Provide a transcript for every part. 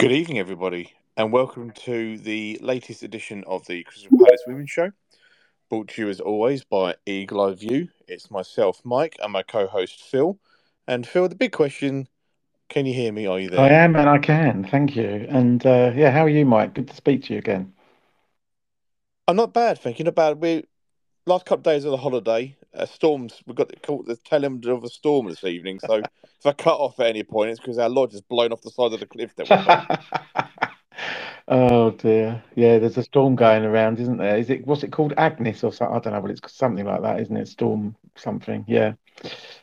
Good evening, everybody, and welcome to the latest edition of the Crystal Palace Women's Show. Brought to you as always by Eagle Eye View. It's myself, Mike, and my co host, Phil. And Phil, the big question can you hear me? Are you there? I am, and I can. Thank you. And uh, yeah, how are you, Mike? Good to speak to you again. I'm not bad, thank you. Not bad. We last couple of days of the holiday, uh, storms. We've got caught the tail end of a storm this evening. So if I cut off at any point, it's because our lodge is blown off the side of the cliff. That oh dear, yeah. There's a storm going around, isn't there? Is it what's it called, Agnes or something? I don't know, but it's something like that, isn't it? Storm something. Yeah.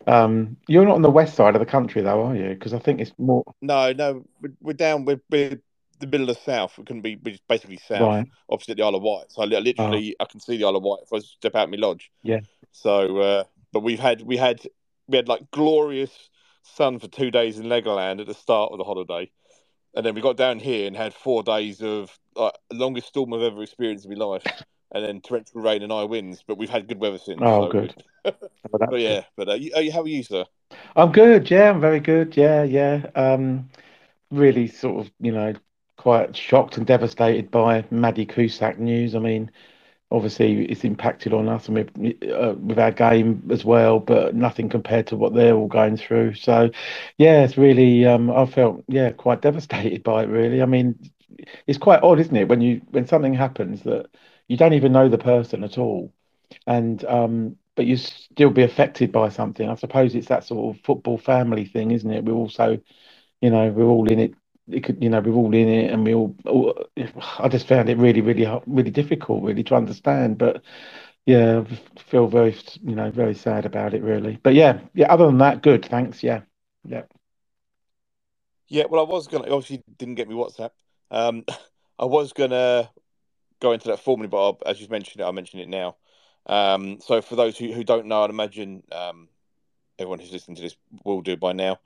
Um, you're not on the west side of the country, though, are you? Because I think it's more. No, no, we're down. We're, we're the middle of the south. We couldn't be basically south, Right. opposite the Isle of Wight. So I li- literally, I can see the Isle of Wight if I step out my lodge. Yeah. So, uh, but we've had we had we had like glorious sun for two days in Legoland at the start of the holiday, and then we got down here and had four days of like longest storm I've ever experienced in my life, and then torrential rain and high winds. But we've had good weather since. Oh, so good. we- Well, that's But yeah, but uh, you, uh, how are you, sir? I'm good. Yeah, I'm very good. Yeah, yeah. Um, really sort of, you know, quite shocked and devastated by Maddy Cusack news. I mean, obviously it's impacted on us and with, uh, with our game as well, but nothing compared to what they're all going through. So, yeah, it's really, um, I felt, yeah, quite devastated by it, really. I mean, it's quite odd, isn't it, when you when something happens that you don't even know the person at all, and um, but you still be affected by something. I suppose it's that sort of football family thing, isn't it? We're also, you know, we're all in it. It could, you know, we're all in it, and we all, all. I just found it really, really, really difficult, really, to understand. But yeah, I feel very, you know, very sad about it, really. But yeah, yeah. Other than that, good. Thanks. Yeah, yeah. Yeah, well, I was gonna obviously didn't get me WhatsApp. Um, I was gonna go into that formally, but I'll, as you've mentioned it, I'll mention it now. Um, so for those who, who don't know, I'd imagine um, everyone who's listening to this will do by now.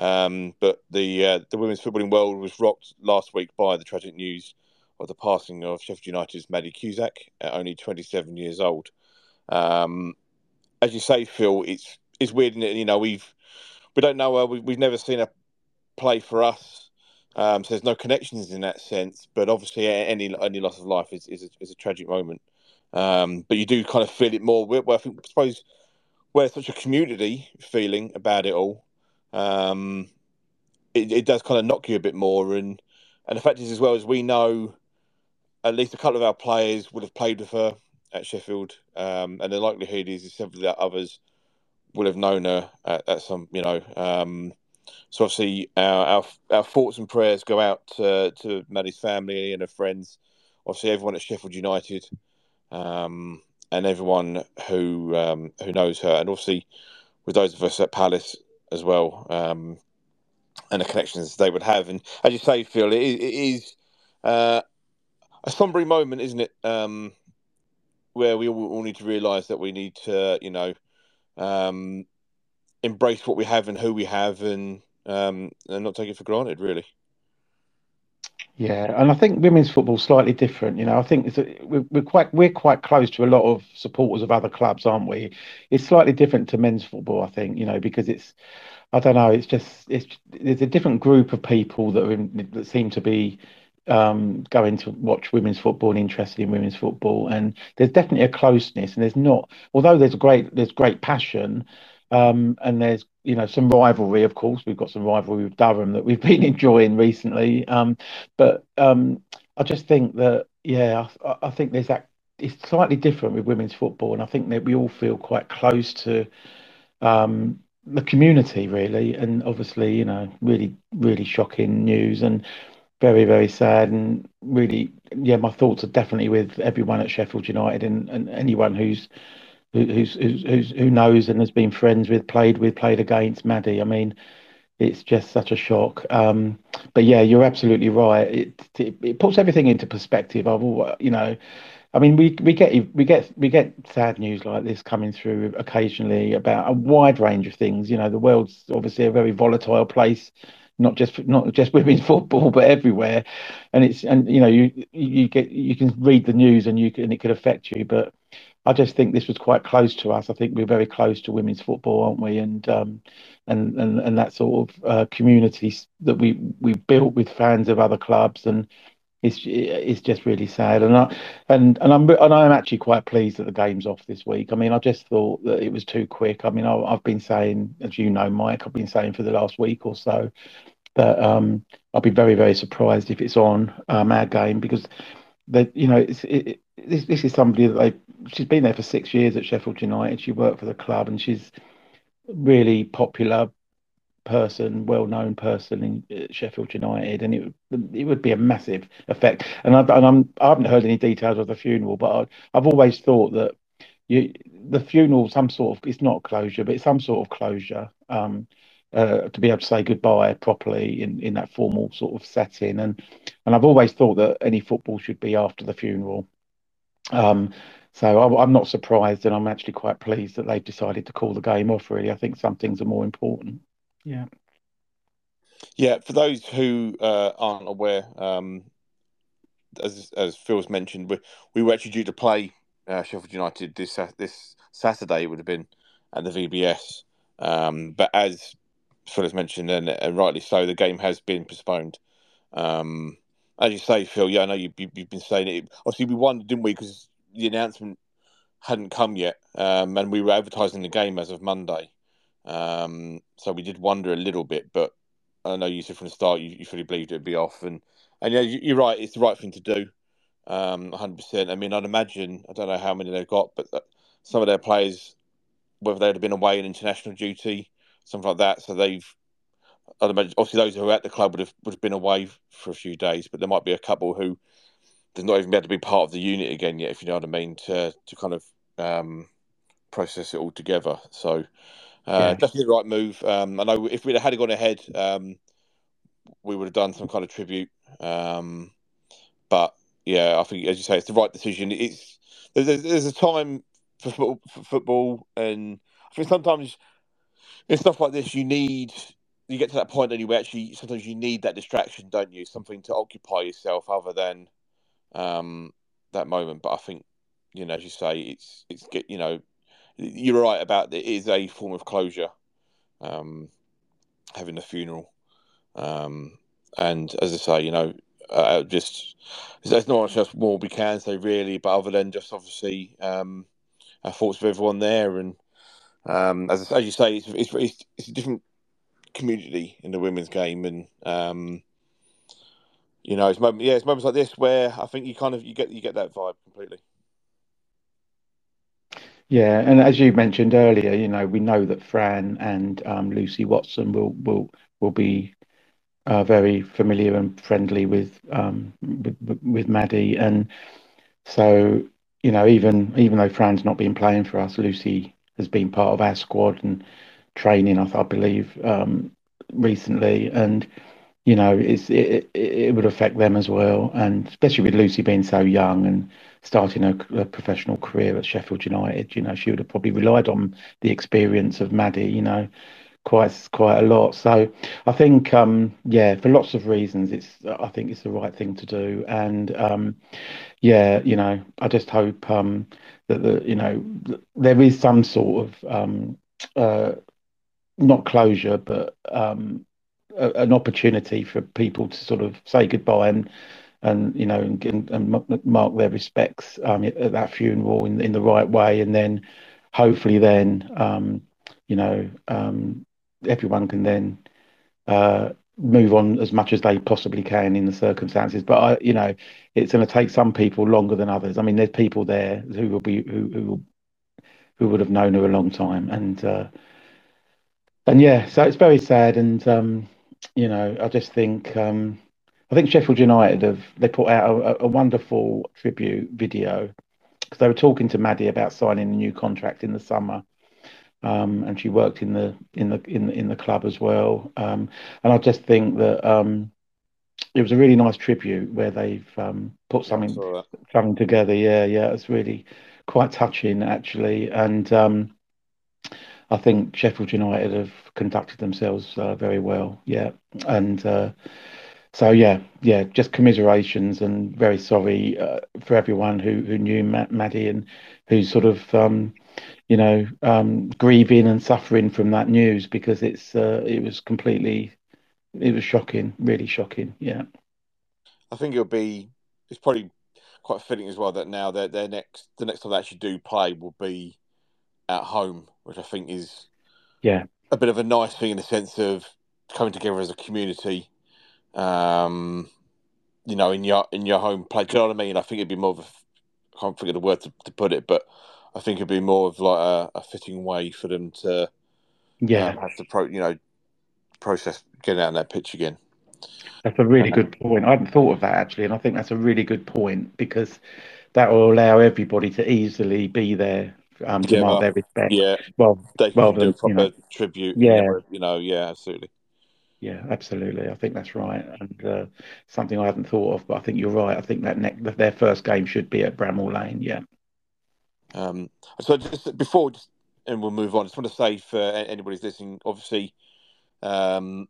Um, but the uh, the women's footballing world was rocked last week by the tragic news of the passing of Sheffield United's Maddy Cusack at only 27 years old. Um, as you say, Phil, it's it's weird, is You know, we've we don't know her. We, we've never seen her play for us. Um, so there's no connections in that sense. But obviously, any any loss of life is is a, is a tragic moment. Um, but you do kind of feel it more. Well, I think I suppose we're such a community feeling about it all. Um, it, it does kind of knock you a bit more, and and the fact is as well as we know, at least a couple of our players would have played with her at Sheffield, um, and the likelihood is that several of the others will have known her at, at some, you know. Um, so obviously, our, our our thoughts and prayers go out to, to Maddy's family and her friends. Obviously, everyone at Sheffield United, um, and everyone who um, who knows her, and obviously with those of us at Palace as well, um, and the connections they would have. And as you say, Phil, it, is- it is uh, a sombering moment, isn't it? Um, where we all, all need to realise that we need to, you know, um, embrace what we have and who we have, and um, and not take it for granted, really. Yeah, and I think women's football's slightly different. You know, I think a, we're, we're quite we're quite close to a lot of supporters of other clubs, aren't we? It's slightly different to men's football, I think. You know, because it's I don't know, it's just it's there's a different group of people that in, that seem to be um, going to watch women's football and interested in women's football, and there's definitely a closeness, and there's not, although there's great there's great passion, um, and there's you know some rivalry, of course. We've got some rivalry with Durham that we've been enjoying recently, um, but um, I just think that yeah, I, I think there's that. It's slightly different with women's football, and I think that we all feel quite close to um, the community, really. And obviously, you know, really, really shocking news and very, very sad. And really, yeah, my thoughts are definitely with everyone at Sheffield United and, and anyone who's who- who's, who's who knows and has been friends with, played with, played against Maddy. I mean, it's just such a shock. Um, but yeah, you're absolutely right. It, it it puts everything into perspective. I've always, you know, I mean, we we get we get we get sad news like this coming through occasionally about a wide range of things. You know, the world's obviously a very volatile place, not just not just women's football, but everywhere. And it's and you know you you get you can read the news and you can it could affect you, but I just think this was quite close to us. I think we're very close to women's football, aren't we? And um, and and and that sort of uh, community that we we built with fans of other clubs and it's it's just really sad, and I and and I'm and I'm actually quite pleased that the game's off this week. I mean, I just thought that it was too quick. I mean, I, have been saying, as you know, Mike, I've been saying for the last week or so that um, I'll be very very surprised if it's on um, our game because that you know it's it, this this is somebody that they she's been there for six years at Sheffield United. She worked for the club and she's really popular person, well-known person in uh, Sheffield United, and it it would be a massive effect. And, I, and I'm I haven't heard any details of the funeral, but I, have always thought that you the funeral, some sort of it's not closure, but it's some sort of closure. Um, uh, to be able to say goodbye properly in, in that formal sort of setting, and and I've always thought that any football should be after the funeral. Um, so I'm not surprised, and I'm actually quite pleased that they've decided to call the game off. Really, I think some things are more important. Yeah. Yeah, for those who uh, aren't aware, um, as as Phil's mentioned, we we were actually due to play uh, Sheffield United this this Saturday. It would have been at the VBS, um, but as Phil mentioned, and, and, rightly so, the game has been postponed. Um, as you say, Phil, yeah, I know you, you, have been saying it. Obviously, we won, didn't we? Because the announcement hadn't come yet, um, and we were advertising the game as of Monday. Um, so we did wonder a little bit, but I know you said from the start you, you fully believed it'd be off, and and yeah, you, are right. It's the right thing to do. Um, 100%. I mean, I'd imagine I don't know how many they've got, but some of their players, whether they'd have been away in international duty, something like that, so they've. I'd imagine obviously those who are at the club would have would have been away for a few days, but there might be a couple who they've not even been able to be part of the unit again yet, if you know what I mean, to to kind of um, process it all together. So uh, yeah. Definitely the right move. Um, I know if we'd had gone ahead, um, we would have done some kind of tribute. Um, but yeah, I think as you say, it's the right decision. It's there's, there's a time for football, for football, and I think sometimes in stuff like this, you need you get to that point anyway. actually sometimes you need that distraction, don't you? Something to occupy yourself other than um, that moment. But I think you know, as you say, it's it's get you know you're right about it is a form of closure, um, having a funeral, um, and as I say, you know, uh, just there's not much else more we can say really, but other than just obviously um, our thoughts with everyone there, and um, as as you say, it's, it's, it's it's a different community in the women's game, and um, you know, it's moment, yeah, it's moments like this where I think you kind of you get you get that vibe completely. Yeah, and as you mentioned earlier, you know, we know that Fran and um, Lucy Watson will will will be uh, very familiar and friendly with um, with, with Maddy, and so you know, even even though Fran's not been playing for us, Lucy has been part of our squad and training, I, I believe, um, recently, and you know, it's it, it would affect them as well, and especially with Lucy being so young and starting a, a, professional career at Sheffield United, you know, she would have probably relied on the experience of Maddy, you know, quite quite a lot. So I think, um, yeah, for lots of reasons, it's I think it's the right thing to do, and um, yeah, you know, I just hope um, that the you know there is some sort of um, uh, not closure, but um, a, an opportunity for people to sort of say goodbye and and you know and, and mark their respects um, at that funeral in in the right way, and then hopefully then um, you know um, everyone can then uh, move on as much as they possibly can in the circumstances. But I, you know, it's going to take some people longer than others. I mean, there's people there who will be who who who would have known her a long time, and uh, and yeah, so it's very sad, and um, you know, I just think. Um, I think Sheffield United have they put out a, a wonderful tribute video because they were talking to Maddy about signing a new contract in the summer, um, and she worked in the in the in the, in the club as well. Um, and I just think that um, it was a really nice tribute where they've um, put something something together. Yeah, yeah, it's really quite touching actually, and um, I think Sheffield United have conducted themselves uh, very well. Yeah, and. Uh, so yeah, yeah, just commiserations and very sorry uh, for everyone who who knew Matt, Maddy and who sort of um, you know um, grieving and suffering from that news because it's uh, it was completely it was shocking, really shocking. Yeah, I think it'll be it's probably quite fitting as well that now their their next the next time they actually do play will be at home, which I think is yeah a bit of a nice thing in the sense of coming together as a community um, you know, in your in your home play. Do you know what I mean? I think it'd be more of a I can't figure the word to, to put it, but I think it'd be more of like a, a fitting way for them to yeah um, have to pro you know process getting out on that pitch again. That's a really good point. I hadn't thought of that actually, and I think that's a really good point because that will allow everybody to easily be there, um, demand yeah, well, their respect. Yeah, well, they can do a proper you know, tribute. Yeah, you know, yeah, absolutely. Yeah, absolutely. I think that's right, and uh, something I hadn't thought of, but I think you're right. I think that ne- their first game should be at Bramall Lane. Yeah. Um, so just before, just, and we'll move on. I just want to say for anybody who's listening, obviously, um,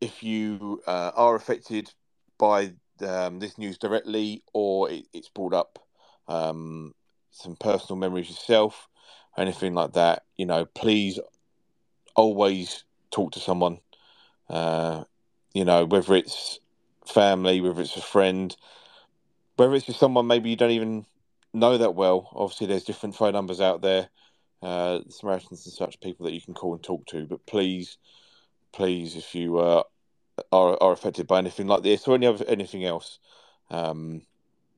if you uh, are affected by um, this news directly, or it, it's brought up um, some personal memories yourself, anything like that, you know, please always talk to someone uh, you know, whether it's family, whether it's a friend, whether it's just someone maybe you don't even know that well. Obviously, there's different phone numbers out there, uh, Samaritans and such people that you can call and talk to. But please, please, if you uh, are are affected by anything like this or any other, anything else, um,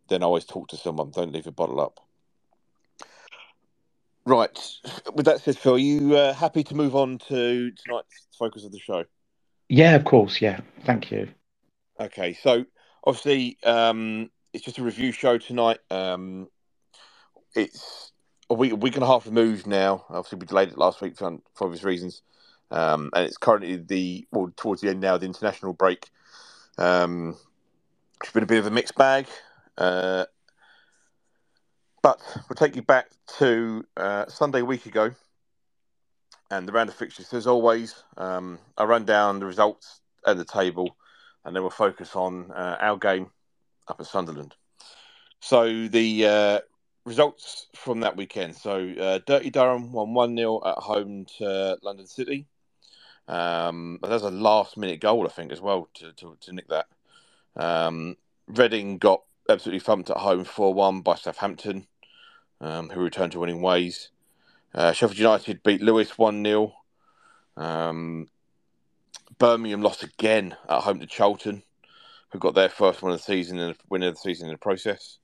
then always talk to someone. Don't leave a bottle up. Right. With that said, Phil, are you uh, happy to move on to tonight's focus of the show? Yeah, of course. Yeah, thank you. Okay, so obviously, um, it's just a review show tonight. Um, it's a week, a week and a half removed now. Obviously, we delayed it last week for, for obvious reasons, um, and it's currently the well towards the end now, the international break. Um, it's been a bit of a mixed bag, uh, but we'll take you back to uh, Sunday a week ago and the round of fixtures. As always, um, I run down the results at the table, and then we'll focus on uh, our game up at Sunderland. So the uh, results from that weekend. So uh, Dirty Durham won one 0 at home to London City. Um, that was a last minute goal, I think, as well to to, to nick that. Um, Reading got absolutely thumped at home four one by Southampton, um, who returned to winning ways. Uh, Sheffield United beat Lewes 1 0. Um, Birmingham lost again at home to Charlton, who got their first one of the season and winner of the season in the process.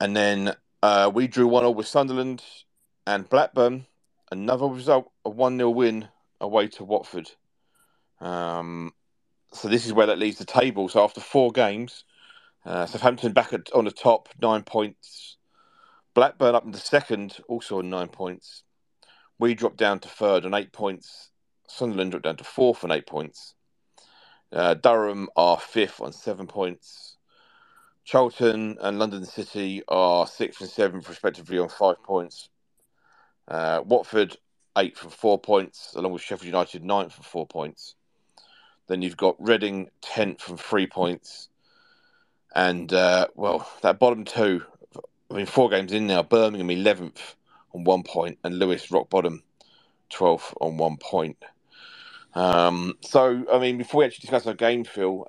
And then uh, we drew 1 0 with Sunderland and Blackburn. Another result, a 1 0 win away to Watford. Um, so this is where that leaves the table. So after four games, uh, Southampton back at, on the top, nine points. Blackburn up in the second, also on nine points. We dropped down to third on eight points. Sunderland dropped down to fourth on eight points. Uh, Durham are fifth on seven points. Charlton and London City are sixth and seventh, respectively, on five points. Uh, Watford, eighth for four points, along with Sheffield United, ninth for four points. Then you've got Reading, tenth from three points. And, uh, well, that bottom two I mean, four games in now, Birmingham 11th on one point and Lewes, rock bottom 12th on one point. Um, so, I mean, before we actually discuss our game, Phil,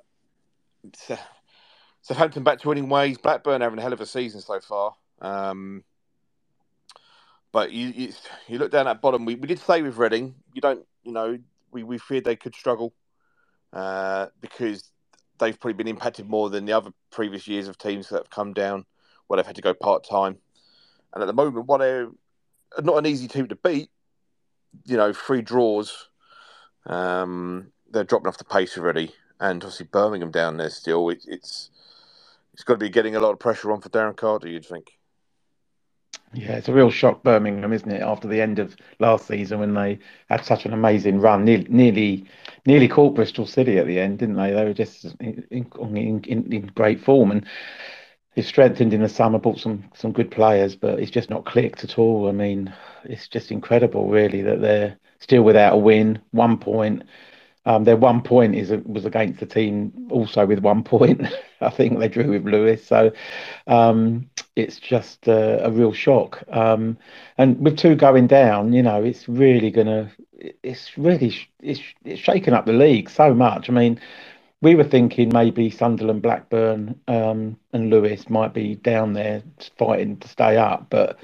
Southampton back to winning ways. Blackburn having a hell of a season so far. Um, but you, you, you look down at bottom. We, we did say with Reading, you don't, you know, we, we feared they could struggle uh, because they've probably been impacted more than the other previous years of teams that have come down where they've had to go part time. And at the moment, while they're not an easy team to beat, you know, three draws, um, they're dropping off the pace already. And obviously, Birmingham down there still, it, it's it's got to be getting a lot of pressure on for Darren Carter, you'd think. Yeah, it's a real shock, Birmingham, isn't it? After the end of last season, when they had such an amazing run, nearly nearly, nearly caught Bristol City at the end, didn't they? They were just in, in, in, in great form, and he's strengthened in the summer, bought some some good players, but it's just not clicked at all. I mean, it's just incredible, really, that they're still without a win, one point. Um, their one point is was against the team also with one point. I think they drew with Lewes, so um, it's just a, a real shock. Um, and with two going down, you know, it's really gonna, it's really, it's it's shaken up the league so much. I mean, we were thinking maybe Sunderland, Blackburn, um, and Lewes might be down there fighting to stay up, but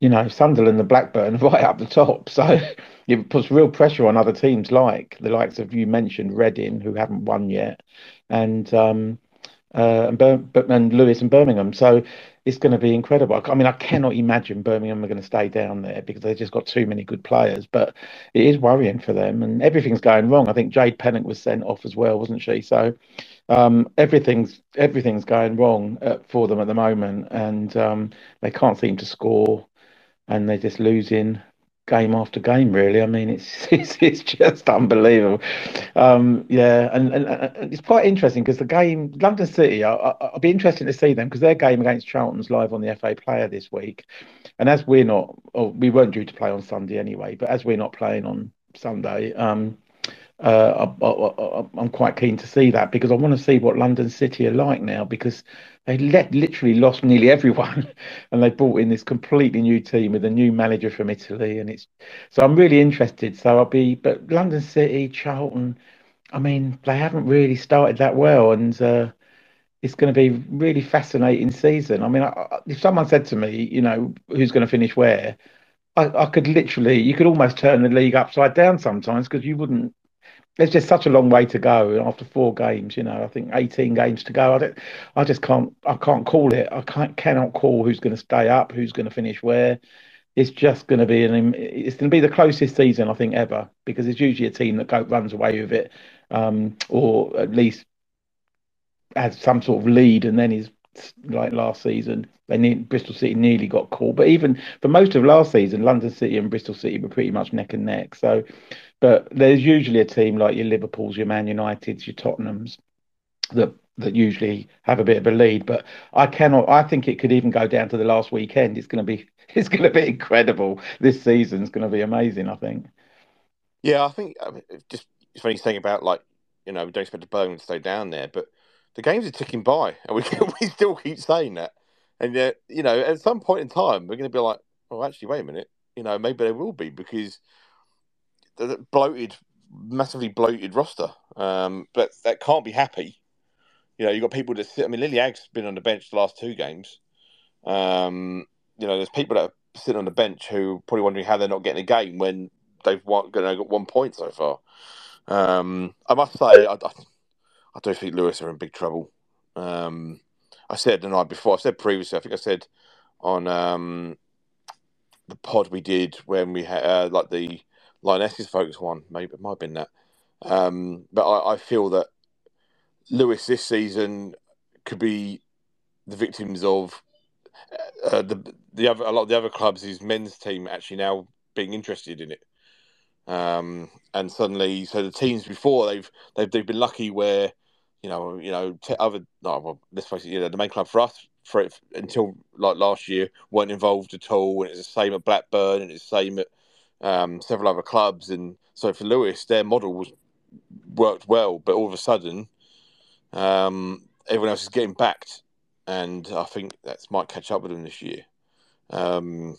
you know, Sunderland and Blackburn right up the top. So it puts real pressure on other teams like the likes of you mentioned Reading, who haven't won yet, and um, uh, and, and Lewes and Birmingham. So it's going to be incredible. I mean, I cannot imagine Birmingham are going to stay down there because they've just got too many good players. But it is worrying for them, and everything's going wrong. I think Jade Pennock was sent off as well, wasn't she? So um, everything's everything's going wrong uh, for them at the moment, and um, they can't seem to score and they're just losing game after game. Really, I mean, it's it's, it's just unbelievable. Um, yeah, and, and, and, it's quite interesting because the game London City, I, I, will be interested to see them because their game against Charlton's live on the FA Player this week, and as we're not, or we weren't due to play on Sunday anyway, but as we're not playing on Sunday. Um, uh, I, am quite keen to see that because I want to see what London City are like now because they let, literally lost nearly everyone and they brought in this completely new team with a new manager from Italy and it's so I'm really interested. So I'll be but London City, Charlton, I mean they haven't really started that well and uh, it's going to be really fascinating season. I mean, I, if someone said to me, you know, who's going to finish where, I, I could literally, you could almost turn the league upside down sometimes because you wouldn't there's just such a long way to go after four games. You know, I think 18 games to go. I don't, I just can't, I can't call it. I can't, cannot call who's going to stay up, who's going to finish where. It's just going to be an, it's going to be the closest season I think ever because it's usually a team that go, runs away with it, um, or at least has some sort of lead and then is like last season. They need Bristol City nearly got caught, but even for most of last season, London City and Bristol City were pretty much neck and neck. So but there's usually a team like your Liverpool's, your Man United's, your Tottenham's that that usually have a bit of a lead. But I cannot. I think it could even go down to the last weekend. It's going to be it's going to be incredible. This season's going to be amazing. I think. Yeah, I think I mean, just it's funny saying about like you know we don't expect Birmingham to stay down there, but the games are ticking by, and we we still keep saying that. And yet, you know, at some point in time, we're going to be like, oh, actually, wait a minute. You know, maybe they will be because bloated, massively bloated roster. Um, but that can't be happy. You know, you've got people that sit. I mean, Lily Agg's been on the bench the last two games. Um, you know, there's people that are sitting on the bench who are probably wondering how they're not getting a game when they've won, you know, got one point so far. Um, I must say, I, I, do think Lewes are in big trouble. Um, I said the night before, I said previously, I think I said on um, the pod we did when we had uh, like the Lionesses focus one. Maybe it might have been that. Um, but I, I, feel that Lewes this season could be the victims of uh, the the other a lot of the other clubs. His men's team actually now being interested in it. Um, and suddenly, so the teams before they've they've they've been lucky where you know you know t- other no, well, let's face it, you know, the main club for us for it until like last year weren't involved at all, and it's the same at Blackburn and it's the same at um, several other clubs, and so for Lewes, their model was worked well, but all of a sudden, um, everyone else is getting backed, and I think that might catch up with them this year. Um,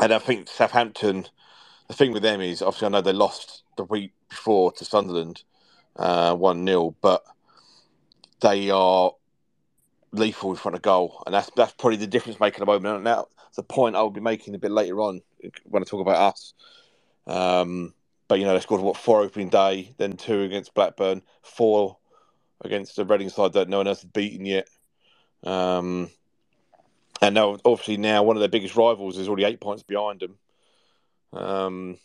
and I think Southampton, the thing with them is obviously I know they lost the week before to Sunderland, uh, one uh, 0 but they are lethal in front of goal, and that's that's probably the difference making at the moment. Now, it's a point I will be making a bit later on when I talk about us. Um, but you know, they scored what four opening day, then two against Blackburn, four against the Reading side that no one else has beaten yet. Um, and now, obviously, now one of their biggest rivals is already eight points behind them. Um,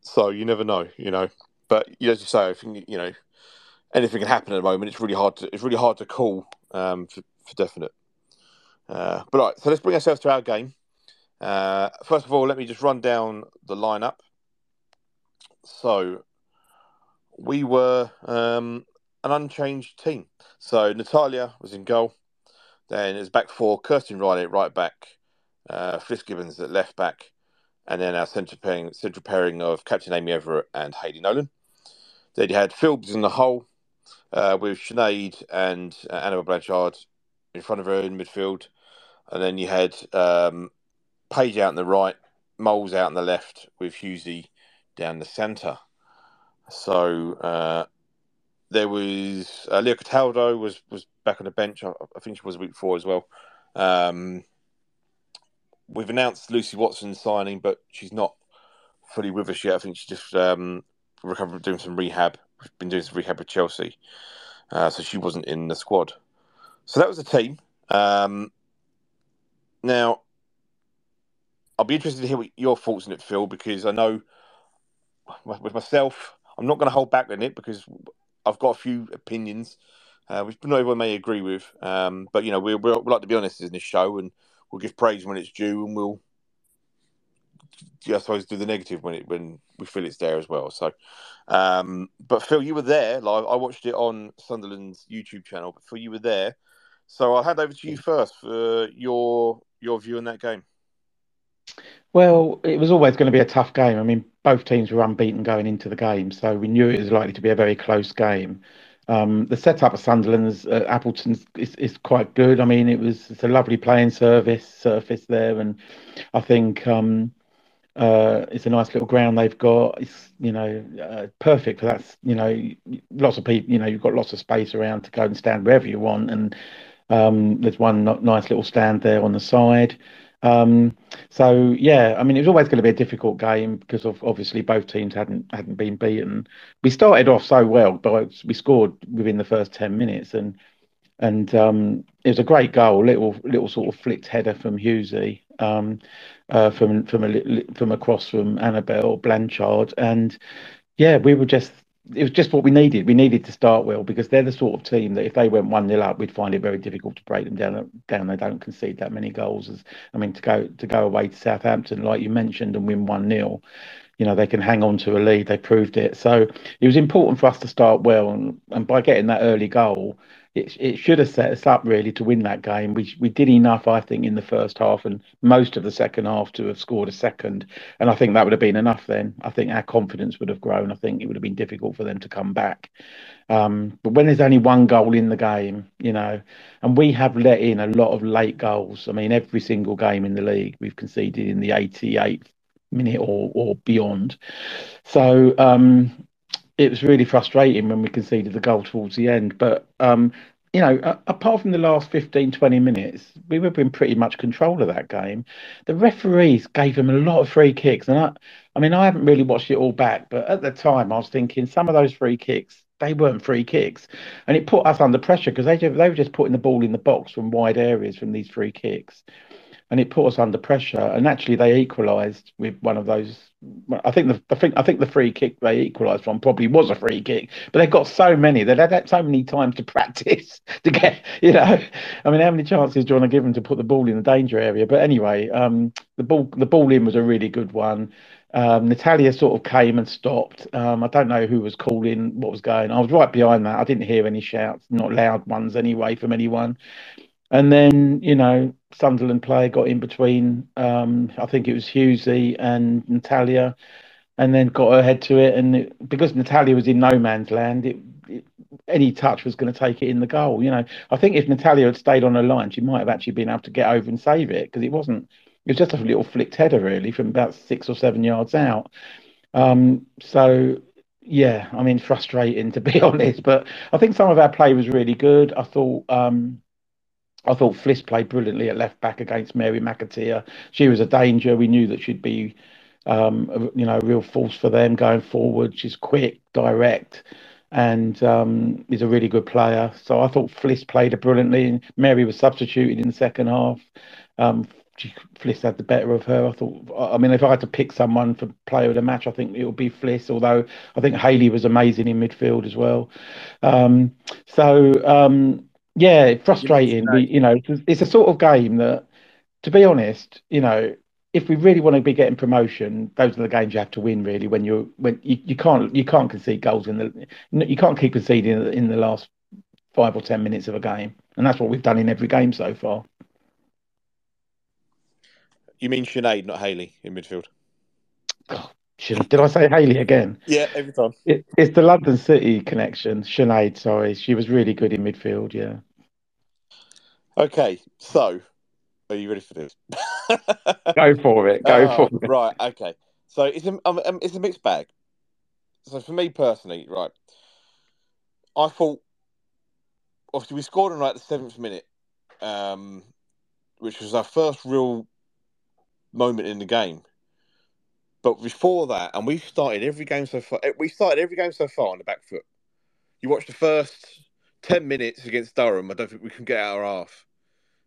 so you never know, you know. But as you say, I think you know anything can happen at the moment. It's really hard to it's really hard to call um, for, for definite. Uh, but all right, so let's bring ourselves to our game. Uh, first of all, let me just run down the lineup. So we were um, an unchanged team. So Natalia was in goal. Then it's back four, Kirsten Riley at right back, uh, Gibbons at left back, and then our centre pairing, central pairing of Captain Aimee Everett and Hayley Nolan. Then you had Philbs in the hole uh, with Sinead and uh, Annabelle Blanchard in front of her in midfield. And then you had um, Page out in the right, Moles out in the left, with Hughesy down the centre. So uh, there was uh, Leah Cataldo was was back on the bench. I, I, think she was a week before as well. Um, we've announced Lucy Watson signing, but she's not fully with us yet. I think she's just um, recovering, doing some rehab. Been doing some rehab with Chelsea, uh, so she wasn't in the squad. So that was the team. Um, now, I'll be interested to hear what your thoughts on it, Phil, because I know with myself, I'm not going to hold back on it because I've got a few opinions, uh, which not everyone may agree with. Um, but you know, we, we we like to be honest in this show, and we'll give praise when it's due, and we'll, I suppose, do the negative when it when we feel it's there as well. So, um, but Phil, you were there live. I watched it on Sunderland's YouTube channel. But Phil, you were there, so I'll hand over to you first for your your view on that game. Well, it was always going to be a tough game. I mean, both teams were unbeaten going into the game, so we knew it was likely to be a very close game. Um, the setup of Sunderland's uh, Eppleton's is, is, quite good. I mean, it was it's a lovely playing service surface there, and I think um, uh, it's a nice little ground they've got. It's you know uh, perfect for that. You know, lots of people. You know, you've got lots of space around to go and stand wherever you want, and um, there's one nice little stand there on the side. Um, so yeah, I mean, it was always going to be a difficult game because of obviously both teams hadn't hadn't been beaten. We started off so well, but we scored within the first ten minutes, and and um, it was a great goal, little little sort of flicked header from Hughesy, um, uh, from from a from across from Annabelle Blanchard, and yeah, we were just it was just what we needed. We needed to start well because they're the sort of team that if they went one 0 up, we'd find it very difficult to break them down. Down, they don't concede that many goals. As I mean, to go to go away to Southampton, like you mentioned, and win one 0 you know they can hang on to a lead. They proved it. So it was important for us to start well, and, and by getting that early goal, it, it should have set us up really to win that game. We we did enough, I think, in the first half and most of the second half to have scored a second, and I think that would have been enough. Then I think our confidence would have grown. I think it would have been difficult for them to come back. Um, but when there's only one goal in the game, you know, and we have let in a lot of late goals. I mean, every single game in the league we've conceded in the 88th minute or or beyond. So um, it was really frustrating when we conceded the goal towards the end. But um, you know, apart from the last 15, 20 minutes, we were in pretty much control of that game. The referees gave them a lot of free kicks, and I, I mean, I haven't really watched it all back, but at the time, I was thinking some of those free kicks they weren't free kicks, and it put us under pressure because they they were just putting the ball in the box from wide areas from these free kicks and it put us under pressure. And actually, they equalised with one of those. I think the I think I think the free kick they equalised from probably was a free kick, but they've got so many. They've had so many times to practice to get. You know, I mean, how many chances do you want to give them to put the ball in the danger area? But anyway, um, the ball the ball in was a really good one. Um, Natalia sort of came and stopped. Um, I don't know who was calling, what was going. I was right behind that. I didn't hear any shouts, not loud ones anyway, from anyone. And then, you know, Sunderland player got in between, um, I think it was Hughesy and Natalia, and then got her head to it. And it, because Natalia was in no man's land, it, it, any touch was going to take it in the goal. You know, I think if Natalia had stayed on her line, she might have actually been able to get over and save it because it wasn't, it was just a little flicked header really from about six or seven yards out. Um, so yeah, I mean, frustrating to be honest, but I think some of our play was really good. I thought, um, I thought Fliss played brilliantly at left back against Mary McAteer. She was a danger. We knew that she'd be, um, you know, a real force for them going forward. She's quick, direct, and um, is a really good player. So I thought Fliss played brilliantly. Mary was substituted in the second half. Um, she, Fliss had the better of her. I thought. I mean, if I had to pick someone for player of the match, I think it would be Fliss. Although I think Hayley was amazing in midfield as well. Um, so um, yeah, frustrating. We, you know, it's a sort of game that, to be honest, you know, if we really want to be getting promotion, those are the games you have to win. Really, when you're when you, you can't you can't concede goals in the you can't keep conceding in the last five or ten minutes of a game, and that's what we've done in every game so far. You mean Sinead, not Hayley, in midfield? Oh, Did I say Hayley again? Yeah, every time. It, it's the London City connection. Sinead, sorry. She was really good in midfield, yeah. Okay, so are you ready for this? Go for it. Go uh, for it. Right, okay. So it's a, um, um, it's a mixed bag. So for me personally, right, I thought obviously we scored in like the seventh minute, um, which was our first real moment in the game. But before that, and we started every game so far. We started every game so far on the back foot. You watch the first ten minutes against Durham. I don't think we can get our half.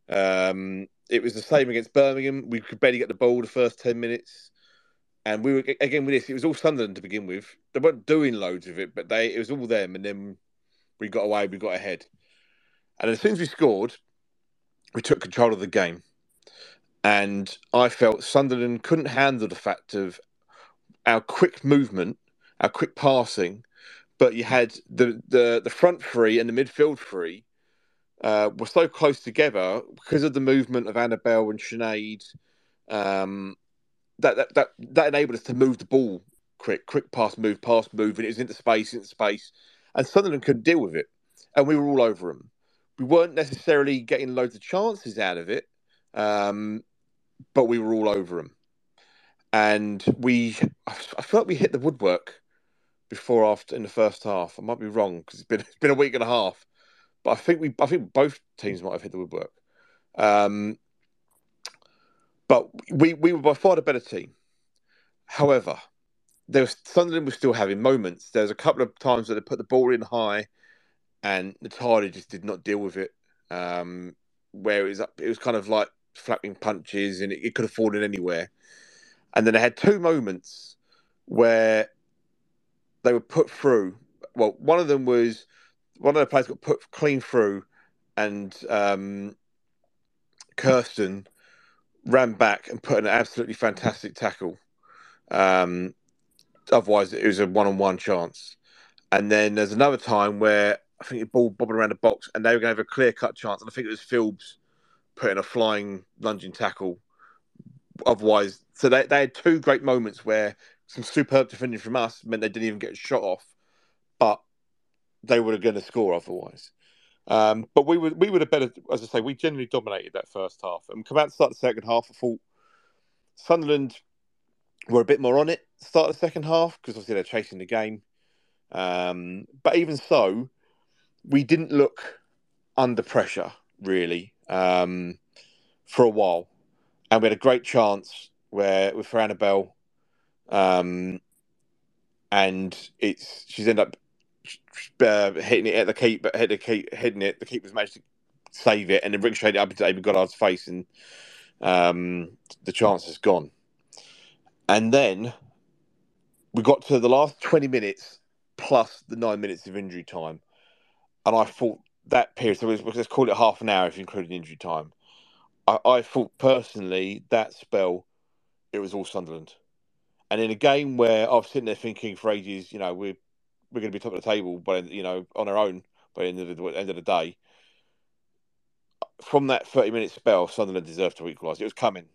Um, it was the same against Birmingham. We could barely get the ball the first ten minutes, and we were again with this. It was all Sunderland to begin with. They weren't doing loads of it, but they it was all them. And then we got away. We got ahead, and as soon as we scored, we took control of the game. And I felt Sunderland couldn't handle the fact of our quick movement, our quick passing, but you had the the, the front three and the midfield three uh, were so close together because of the movement of Annabelle and Sinead. Um, that, that that that enabled us to move the ball quick, quick pass, move, pass, move, and it was into space, into space, and Sunderland couldn't deal with it, and we were all over them. We weren't necessarily getting loads of chances out of it, um, but we were all over them, and we I felt we hit the woodwork before after in the first half. I might be wrong because it's been it's been a week and a half, but I think we, I think both teams might have hit the woodwork. Um, but we, we were by far the better team. However, there was Sunderland was still having moments. There was a couple of times that they put the ball in high, and Natalia just did not deal with it. Um, where it was it was kind of like flapping punches, and it, it could have fallen anywhere. And then they had two moments where they were put through. Well, one of them was one of the players got put clean through, and um, Kirsten ran back and put an absolutely fantastic tackle. Um, otherwise, it was a one-on-one chance. And then there's another time where I think the ball bobbing around the box, and they were going to have a clear-cut chance, and I think it was Philbs putting a flying lunging tackle. Otherwise, so they, they had two great moments where some superb defending from us meant they didn't even get shot off, but they were going to score otherwise. Um, but we were we would have better, as I say, we generally dominated that first half and come out to start the second half. I thought Sunderland were a bit more on it start the second half because obviously they're chasing the game. Um, but even so, we didn't look under pressure really um, for a while, and we had a great chance where with for Annabelle, um, and it's she's ended up uh, hitting it at the keep, but hit the keep, hitting it. The keeper's managed to save it, and then ricocheted it up into David Goddard's face, and um, the chance is gone. And then we got to the last twenty minutes plus the nine minutes of injury time, and I thought that period. So let's call it half an hour if you include injury time. I, I thought personally that spell, it was all Sunderland. And in a game where I was sitting there thinking for ages, you know, we're we're going to be top of the table, but you know, on our own by the end of the, end of the day. From that thirty minute spell, Sunderland deserved to equalise. It was coming.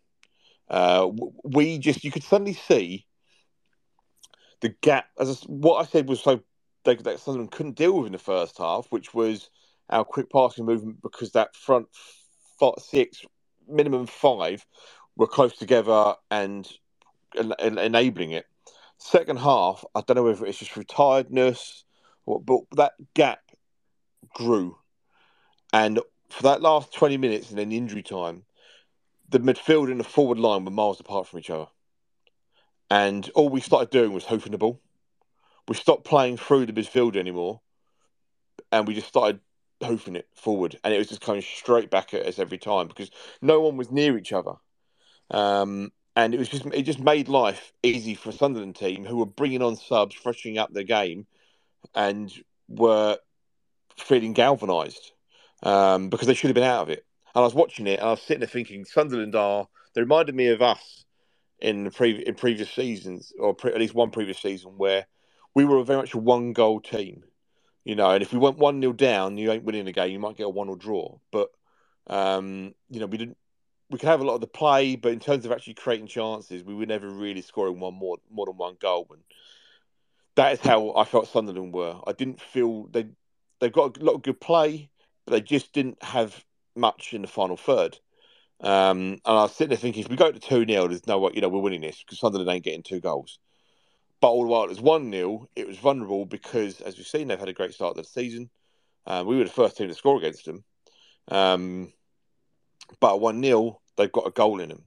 Uh, we just you could suddenly see the gap. As what I said was so they, that Sunderland couldn't deal with in the first half, which was our quick passing movement because that front six, minimum five, were close together and, and, and enabling it. Second half, I don't know whether it's just retiredness, or, but that gap grew. And for that last 20 minutes and then injury time, the midfield and the forward line were miles apart from each other. And all we started doing was hoofing the ball. We stopped playing through the midfield anymore. And we just started hoofing it forward. And it was just coming straight back at us every time because no one was near each other. Um, and it was just it just made life easy for Sunderland team who were bringing on subs, freshening up their game, and were feeling galvanised um, because they should have been out of it. And I was watching it, and I was sitting there thinking, Sunderland are. They reminded me of us in the pre- in previous seasons, or pre- at least one previous season, where we were very much a one goal team. You know, and if we went one 0 down, you ain't winning the game. You might get a one or draw, but um, you know, we didn't we could have a lot of the play, but in terms of actually creating chances, we were never really scoring one more more than one goal. And that is how I felt Sunderland were. I didn't feel they they've got a lot of good play, but they just didn't have much in the final third. Um, and I was sitting there thinking, if we go to 2 0, there's no way, you know, we're winning this because Sunderland ain't getting two goals. But all the while it was 1 0, it was vulnerable because, as we've seen, they've had a great start of the season. Uh, we were the first team to score against them. Um, but 1 0, they've got a goal in them.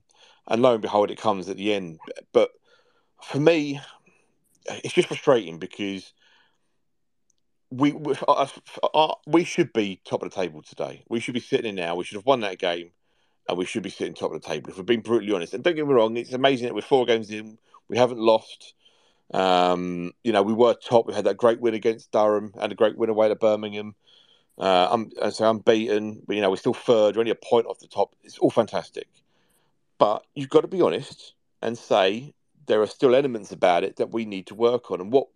And lo and behold, it comes at the end. But for me, it's just frustrating because we we, we should be top of the table today. We should be sitting in now. We should have won that game, and we should be sitting top of the table. If we're being brutally honest, and don't get me wrong, it's amazing that we're four games in, we haven't lost. Um, you know, we were top. We had that great win against Durham and a great win away to Birmingham. Uh, I'm I say unbeaten, but you know we're still third. We're only a point off the top. It's all fantastic, but you've got to be honest and say there are still elements about it that we need to work on. And what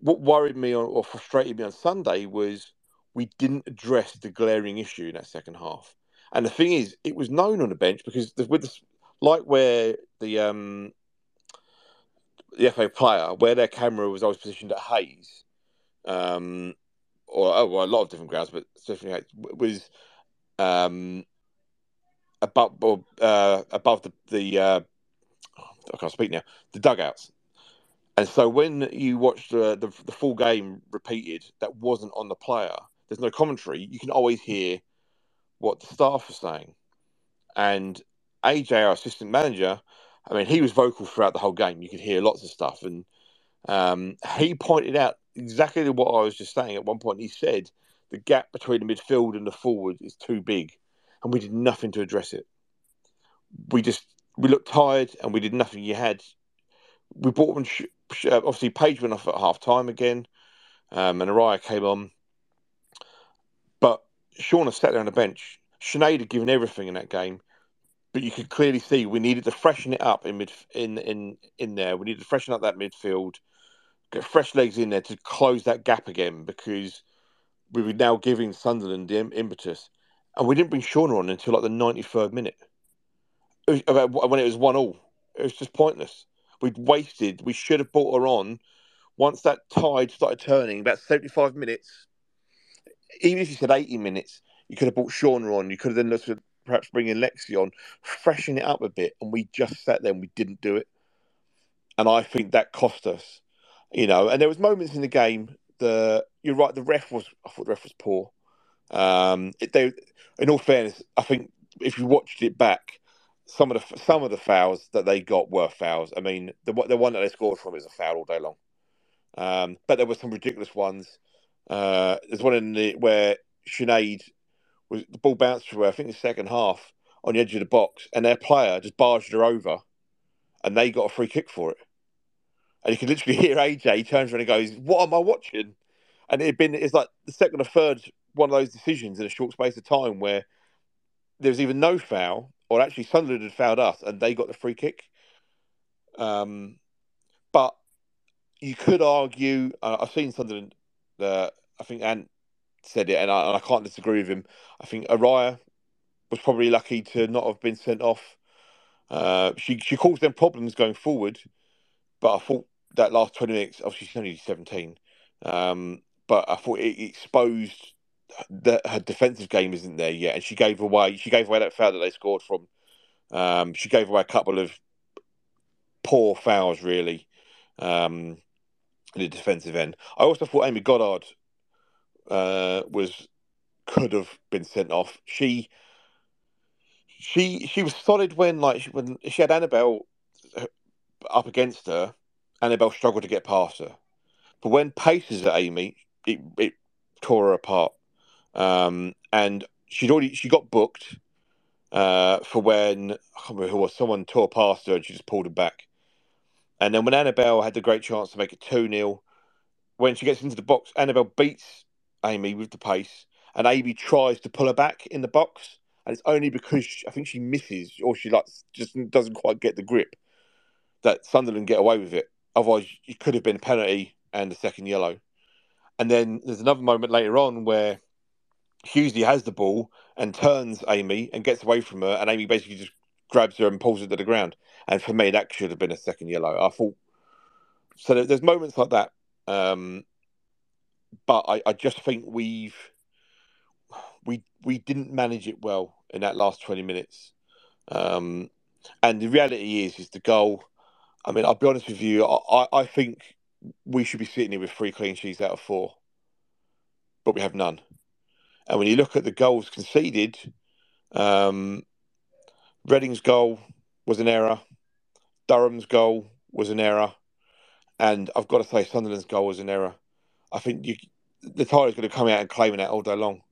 what worried me or frustrated me on Sunday was we didn't address the glaring issue in that second half. And the thing is, it was known on the bench because with the, like where the um, the FA player, where their camera was always positioned at Hayes, um, or oh, well, a lot of different grounds, but specifically was um, above uh, above the the uh, I can't speak now the dugouts. And so when you watch the, the, the full game repeated, that wasn't on the player. There's no commentary. You can always hear what the staff are saying. And AJ, our assistant manager, I mean, he was vocal throughout the whole game. You could hear lots of stuff, and um, he pointed out exactly what I was just saying. At one point, he said the gap between the midfield and the forward is too big, and we did nothing to address it. We just we looked tired, and we did nothing. You had we bought them. Obviously, Paige went off at half time again, um, and Araya came on. But Shauna sat there on the bench. Sinead had given everything in that game, but you could clearly see we needed to freshen it up in mid in in in there. We needed to freshen up that midfield, get fresh legs in there to close that gap again because we were now giving Sunderland the impetus, and we didn't bring Shauna on until like the ninety third minute. Was, when it was one all, it was just pointless. We'd wasted. We should have brought her on once that tide started turning. About seventy five minutes. Even if you said eighty minutes, you could have brought Shauna on. You could have then looked at perhaps bringing Lexi on, freshen it up a bit, and we just sat there and we didn't do it. And I think that cost us, you know. And there was moments in the game. The you're right. The ref was. I thought the ref was poor. Um, it, they, in all fairness, I think if you watched it back, some of the some of the fouls that they got were fouls. I mean, the the one that they scored from is a foul all day long. Um, but there were some ridiculous ones. Uh, there's one in the where Sinead was the ball bounced her, I think the second half, on the edge of the box, and their player just barged her over, and they got a free kick for it. And you can literally hear AJ turns around and goes, "What am I watching?" And it had been it's like the second or third one of those decisions in a short space of time where there was even no foul, or actually Sunderland had fouled us, and they got the free kick. Um, but you could argue. Uh, I've seen Sunderland. Uh, I think Ant said it, and I, and I can't disagree with him. I think Araya was probably lucky to not have been sent off. Uh, she she caused them problems going forward, but I thought that last twenty minutes, obviously she's only seventeen, um, but I thought it exposed that her defensive game isn't there yet, and she gave away she gave away that foul that they scored from. Um, she gave away a couple of poor fouls, really, um, in the defensive end. I also thought Amy Goddard uh, was could have been sent off. She she she was solid when like when she had Annabelle uh, up against her. Annabelle struggled to get past her, but when paces at Amy, it, it tore her apart. Um, and she'd already she got booked uh, for when I can't remember who was someone tore past her and she just pulled it back. And then when Annabelle had the great chance to make it two 0 when she gets into the box, Annabelle beats Amy with the pace, and Amy tries to pull her back in the box, and it's only because she, I think she misses or she like just doesn't quite get the grip that Sunderland get away with it. Otherwise, it could have been a penalty and a second yellow. And then there's another moment later on where Hughesy has the ball and turns Amy and gets away from her, and Amy basically just grabs her and pulls her to the ground. And for me, that should have been a second yellow. I thought so. There's moments like that, um, but I, I just think we've we we didn't manage it well in that last twenty minutes. Um, and the reality is, is the goal. I mean, I'll be honest with you. I, I think we should be sitting here with three clean sheets out of four, but we have none. And when you look at the goals conceded, um, Reading's goal was an error. Durham's goal was an error, and I've got to say Sunderland's goal was an error. I think you, the Tigers going to come out and claiming that all day long.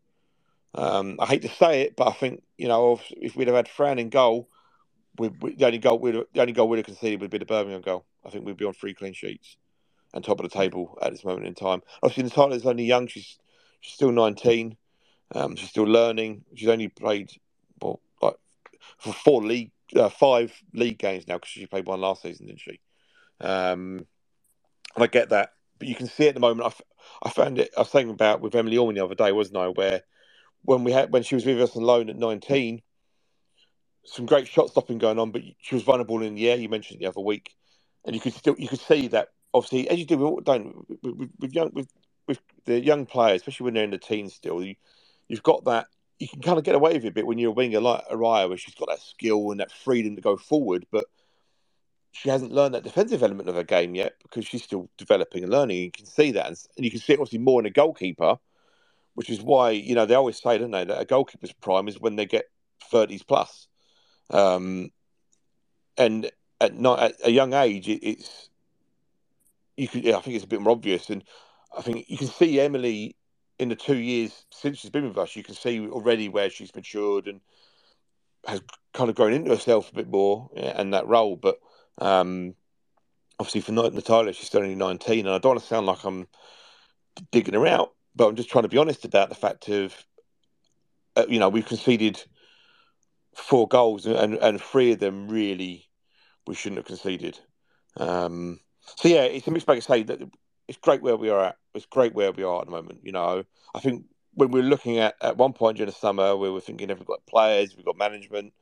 Um, I hate to say it, but I think you know if, if we'd have had Fran in goal, we, we, the only goal we'd the only goal we'd have conceded would be the Birmingham goal. I think we'd be on three clean sheets and top of the table at this moment in time. Obviously, Natalia's only young; she's she's still nineteen. Um, she's still learning. She's only played well, like for four league, uh, five league games now because she played one last season, didn't she? Um, and I get that, but you can see at the moment. I, I found it. I was saying about with Emily Orman the other day, wasn't I? Where when we had when she was with us on loan at nineteen, some great shot stopping going on, but she was vulnerable in the air. You mentioned the other week, and you could still you could see that obviously as you do with, don't with, with young with with the young players, especially when they're in the teens still, you, you've got that you can kind of get away with it a bit when you're a winger like Araya, where she's got that skill and that freedom to go forward, but she hasn't learned that defensive element of her game yet because she's still developing and learning. You can see that, and, you can see it obviously more in a goalkeeper, which is why you know they always say, don't they, that a goalkeeper's prime is when they get thirties plus. Um, and at not at a young age, it, it's you could. Yeah, I think it's a bit more obvious, and I think you can see Emily in the two years since she's been with us. You can see already where she's matured and has kind of grown into herself a bit more yeah, and that role. But um, obviously, for Natalia, she's still only nineteen, and I don't want to sound like I'm digging her out, but I'm just trying to be honest about the fact of uh, you know we've conceded four goals, and, and three of them really we shouldn't have conceded. Um, so yeah, it's a mixed bag. To say that it's great where we are at. It's great where we are at the moment. You know, I think when we are looking at at one point during the summer, we were thinking, have we got players? We've got management.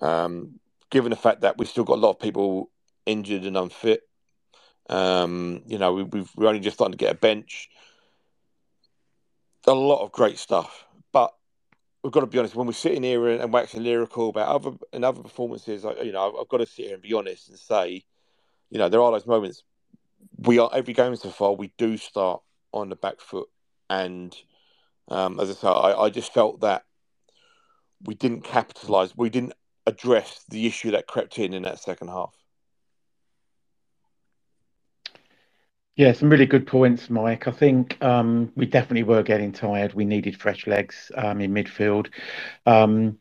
Um, given the fact that we've still got a lot of people injured and unfit, um, you know, we, we're only just starting to get a bench. A lot of great stuff, but we've got to be honest. When we're sitting here and, and waxing lyrical about other and other performances, I, you know, I've, got to sit here and be honest and say, you know, there are those moments. We are every game so far. We do start on the back foot, and um, as I say, I, I just felt that we didn't capitalise. We didn't address the issue that crept in in that second half. Yeah, some really good points, Mike. I think um, we definitely were getting tired. We needed fresh legs um, in midfield. Um,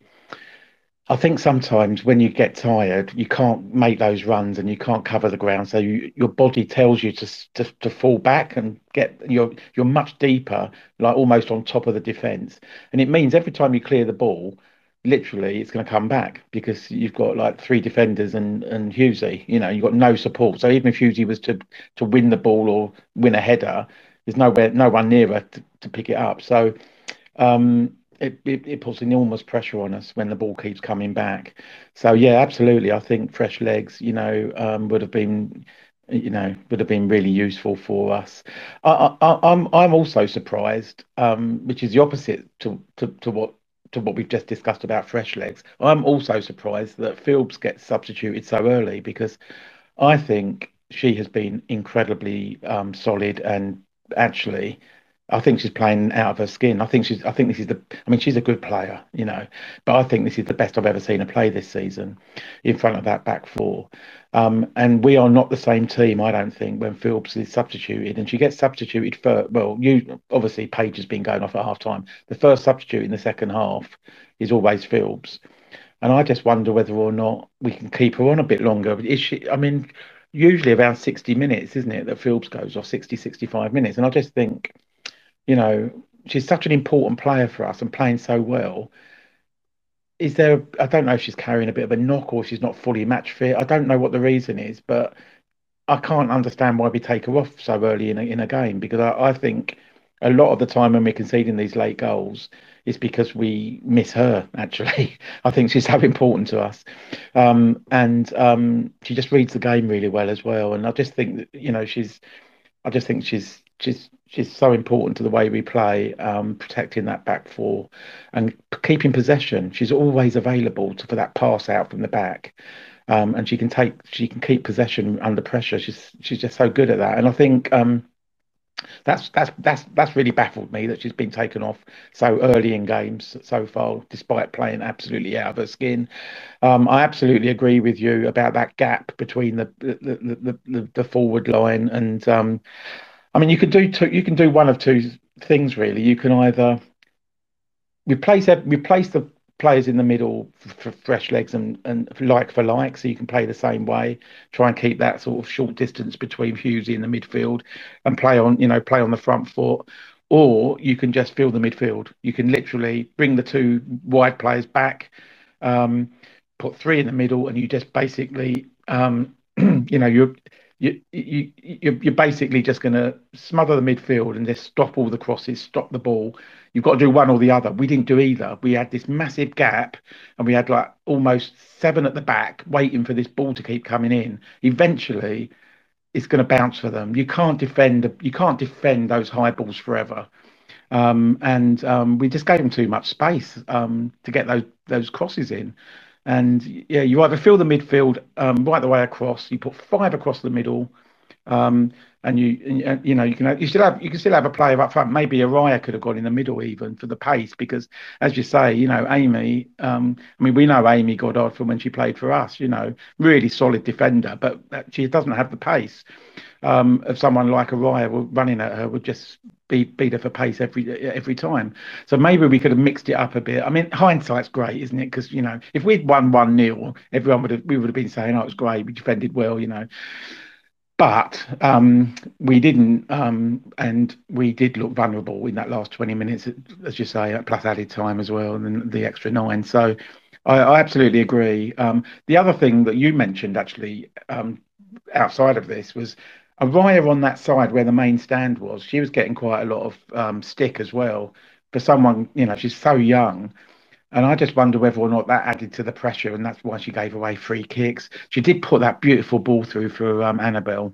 I think sometimes when you get tired, you can't make those runs and you can't cover the ground. So you, your body tells you to, to, to fall back and get you're you're much deeper, like almost on top of the defence. And it means every time you clear the ball, literally it's going to come back because you've got like three defenders and and Hughesy. You know, you've got no support. So even if Hughesy was to to win the ball or win a header, there's nowhere, no one nearer to, to pick it up. So um, it, it, it puts enormous pressure on us when the ball keeps coming back. So yeah, absolutely. I think fresh legs, you know, um, would have been you know would have been really useful for us. I, I, I'm I'm also surprised, um, which is the opposite to, to, to what to what we've just discussed about fresh legs. I'm also surprised that Philbs gets substituted so early because I think she has been incredibly um, solid and actually I think she's playing out of her skin. I think she's. I think this is the. I mean, she's a good player, you know, but I think this is the best I've ever seen her play this season, in front of that back four. Um, and we are not the same team, I don't think, when Philbs is substituted, and she gets substituted for. Well, you obviously Paige has been going off at half time. The first substitute in the second half is always Philbs, and I just wonder whether or not we can keep her on a bit longer. Is she? I mean, usually around 60 minutes, isn't it, that Philbs goes off 60, 65 minutes, and I just think you know, she's such an important player for us and playing so well. Is there? I don't know if she's carrying a bit of a knock or she's not fully match fit. I don't know what the reason is, but I can't understand why we take her off so early in a, in a game because I, I think a lot of the time when we're conceding these late goals, it's because we miss her. Actually, I think she's so important to us, um, and um, she just reads the game really well as well. And I just think that you know she's, I just think she's she's she's so important to the way we play, um, protecting that back four and keeping possession. She's always available to, for that pass out from the back. Um, and she can take she can keep possession under pressure. She's she's just so good at that. And I think um, that's that's that's that's really baffled me that she's been taken off so early in games so far, despite playing absolutely out of her skin. Um, I absolutely agree with you about that gap between the the the, the, the forward line and. Um, I mean, you can do two, you can do one of two things really. You can either replace replace the players in the middle for fresh legs and, and like for like, so you can play the same way. Try and keep that sort of short distance between Hughesy in the midfield, and play on you know play on the front foot. Or you can just fill the midfield. You can literally bring the two wide players back, um, put three in the middle, and you just basically um, you know you're you, you, you're basically just going to smother the midfield and just stop all the crosses, stop the ball. You've got to do one or the other. We didn't do either. We had this massive gap and we had like almost seven at the back waiting for this ball to keep coming in. Eventually, it's going to bounce for them. You can't defend. You can't defend those high balls forever. Um, and um, we just gave them too much space um, to get those those crosses in. And yeah, you either fill the midfield um, right the way across, you put five across the middle, um, and you and, you know you can you still have you can still have a player up front. Maybe Araya could have gone in the middle even for the pace because, as you say, you know Amy. Um, I mean, we know Amy Goddard from when she played for us. You know, really solid defender, but she doesn't have the pace um, of someone like Araya running at her would just beat beat her for pace every every time. So maybe we could have mixed it up a bit. I mean, hindsight's great, isn't it? Because you know, if we'd won one 0 everyone would have we would have been saying, "Oh, it was great. We defended well," you know. But um, we didn't, um, and we did look vulnerable in that last 20 minutes, as you say, plus added time as well, and the extra nine. So I, I absolutely agree. Um, the other thing that you mentioned, actually, um, outside of this, was Araya on that side where the main stand was, she was getting quite a lot of um, stick as well for someone, you know, she's so young. And I just wonder whether or not that added to the pressure, and that's why she gave away free kicks. She did put that beautiful ball through for um, Annabelle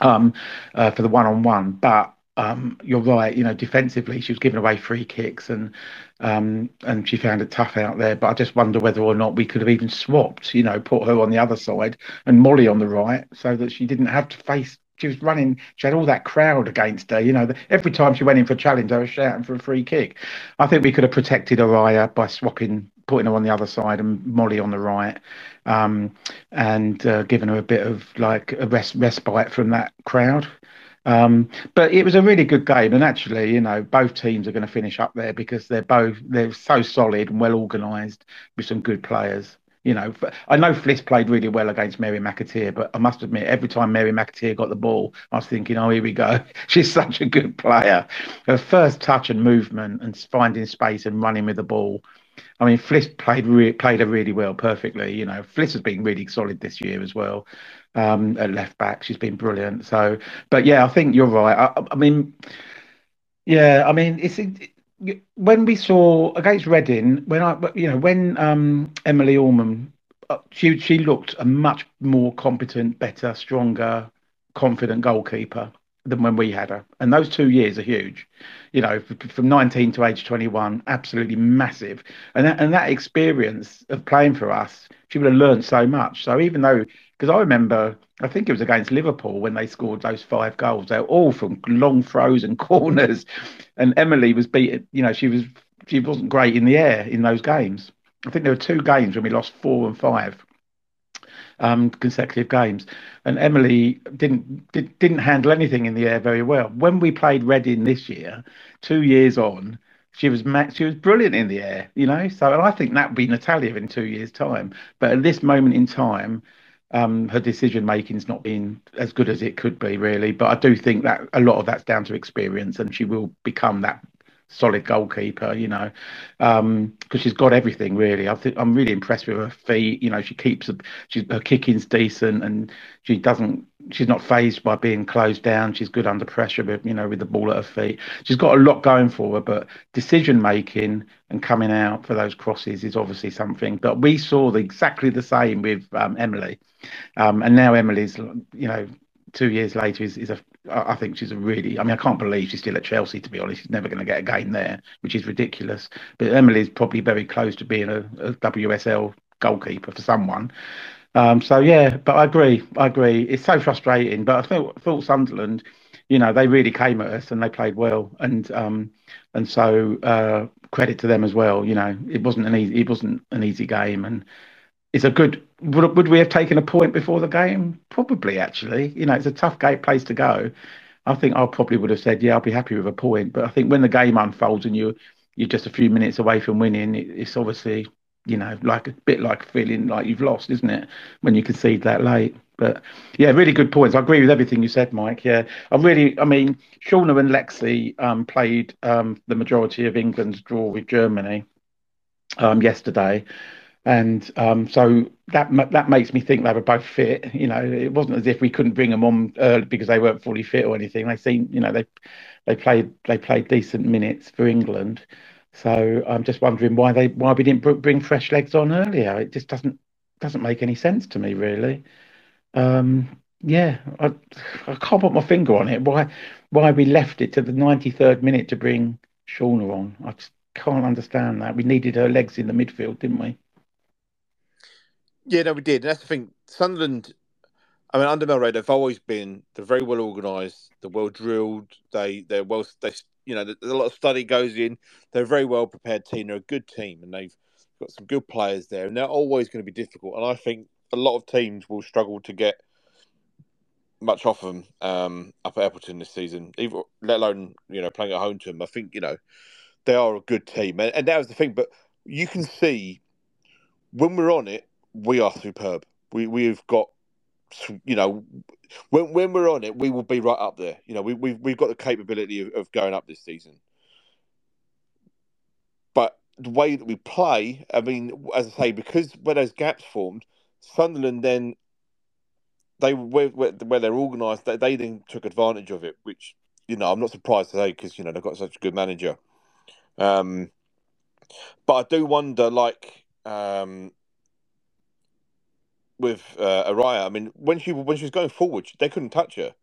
um, uh, for the one on one, but um, you're right. You know, defensively, she was giving away free kicks, and um, and she found it tough out there. But I just wonder whether or not we could have even swapped. You know, put her on the other side and Molly on the right, so that she didn't have to face. She was running. She had all that crowd against her. You know, every time she went in for a challenge, I was shouting for a free kick. I think we could have protected Araya by swapping putting her on the other side and Molly on the right, um, and uh, giving her a bit of like a rest, respite from that crowd. Um, but it was a really good game, and actually, you know, both teams are going to finish up there because they're both they're so solid and well organised with some good players. You know, I know Fliss played really well against Mary McAteer, but I must admit, every time Mary McAteer got the ball, I was thinking, oh, here we go. She's such a good player. Her first touch and movement and finding space and running with the ball. I mean, Fliss played re- played her really well, perfectly. You know, Fliss has been really solid this year as well um, at left back. She's been brilliant. So, but yeah, I think you're right. I, I mean, yeah, I mean, it's it, when we saw against Reading when I, you know, when um, Emily Orman, uh, she she looked a much more competent, better, stronger, confident goalkeeper than when we had her. And those two years are huge. You know, from 19 to age 21, absolutely massive. And that, and that experience of playing for us, she would have learned so much. So even though because I remember, I think it was against Liverpool when they scored those five goals. They were all from long throws and corners, and Emily was beaten. You know, she was she wasn't great in the air in those games. I think there were two games when we lost four and five um, consecutive games, and Emily didn't did, didn't handle anything in the air very well. When we played Reading this year, two years on, she was she was brilliant in the air, you know. So, and I think that would be Natalia in two years' time. But at this moment in time, um, her decision making's not been as good as it could be, really. But I do think that a lot of that's down to experience, and she will become that solid goalkeeper, you know, because um, she's got everything really. I think I'm really impressed with her feet. You know, she keeps she's her kicking's decent, and she doesn't. She's not phased by being closed down. She's good under pressure, but you know, with the ball at her feet, she's got a lot going for her. But decision making and coming out for those crosses is obviously something. But we saw the, exactly the same with um, Emily, um, and now Emily's, you know, two years later is, is a I think she's a really I mean I can't believe she's still at Chelsea to be honest. She's never going to get a game there which is ridiculous. But Emily's probably very close to being a, a WSL goalkeeper for someone. Um, so yeah but I agree I agree. It's so frustrating but I thought, thought Sunderland you know they really came at us and they played well. And um, and so uh, credit to them as well you know. It wasn't an easy it wasn't an easy game and it's a good. Would, would we have taken a point before the game? Probably, actually. You know, it's a tough gate place to go. I think I probably would have said, yeah, I'll be happy with a point. But I think when the game unfolds and you you're just a few minutes away from winning, it, it's obviously you know like a bit like feeling like you've lost, isn't it? When you concede that late. But yeah, really good points. I agree with everything you said, Mike. Yeah, I really, I mean, Shaunagh and Lexi um, played um, the majority of England's draw with Germany um, yesterday and um, so that that makes me think they were both fit. You know, it wasn't as if we couldn't bring them on early because they weren't fully fit or anything. They seem, you know, they they played they played decent minutes for England. So I'm just wondering why they why we didn't bring fresh legs on earlier. It just doesn't doesn't make any sense to me, really. Um, yeah, I I can't put my finger on it. Why why we left it to the 93rd minute to bring Shaunagh on? I just can't understand that. We needed her legs in the midfield, didn't we? Yeah, no, we did. And that's the thing. Sunderland, I mean, under Mel Reay, they've always been they're very well organised. They're well drilled. They they're well. They you know, a lot of study goes in. They're a very well prepared team. They're a good team, and they've got some good players there. And they're always going to be difficult. And I think a lot of teams will struggle to get much off them um, up at Eppleton this season, even let alone you know playing at home to them. I think you know they are a good team, and, and that was the thing. But you can see when we're on it, we are superb. We we've got you know when when we're on it, we will be right up there. You know, we we've we've got the capability of, of going up this season. But the way that we play, I mean, as I say, because when those gaps formed, Sunderland then they where, where they're organised, they, they then took advantage of it, which you know I'm not surprised today because you know they've got such a good manager. Um, but I do wonder, like um, with uh, Araya. I mean, when she when she was going forward, they couldn't touch her,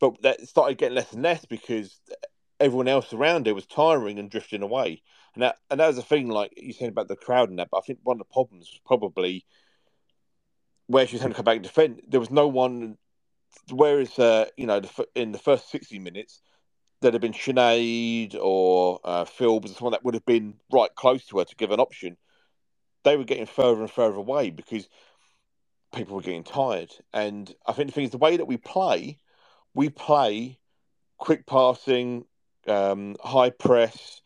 but that started getting less and less because everyone else around her was tiring and drifting away. And that and that was the thing, like you said about the crowd and that. But I think one of the problems was probably where she was having to come back and defend. There was no one. Whereas, uh, you know, the, in the first sixty minutes, there'd have been Sinead or uh, Phil, someone that would have been right close to her to give an option. They were getting further and further away because people were getting tired. And I think the thing is, the way that we play, we play quick passing, um, high press.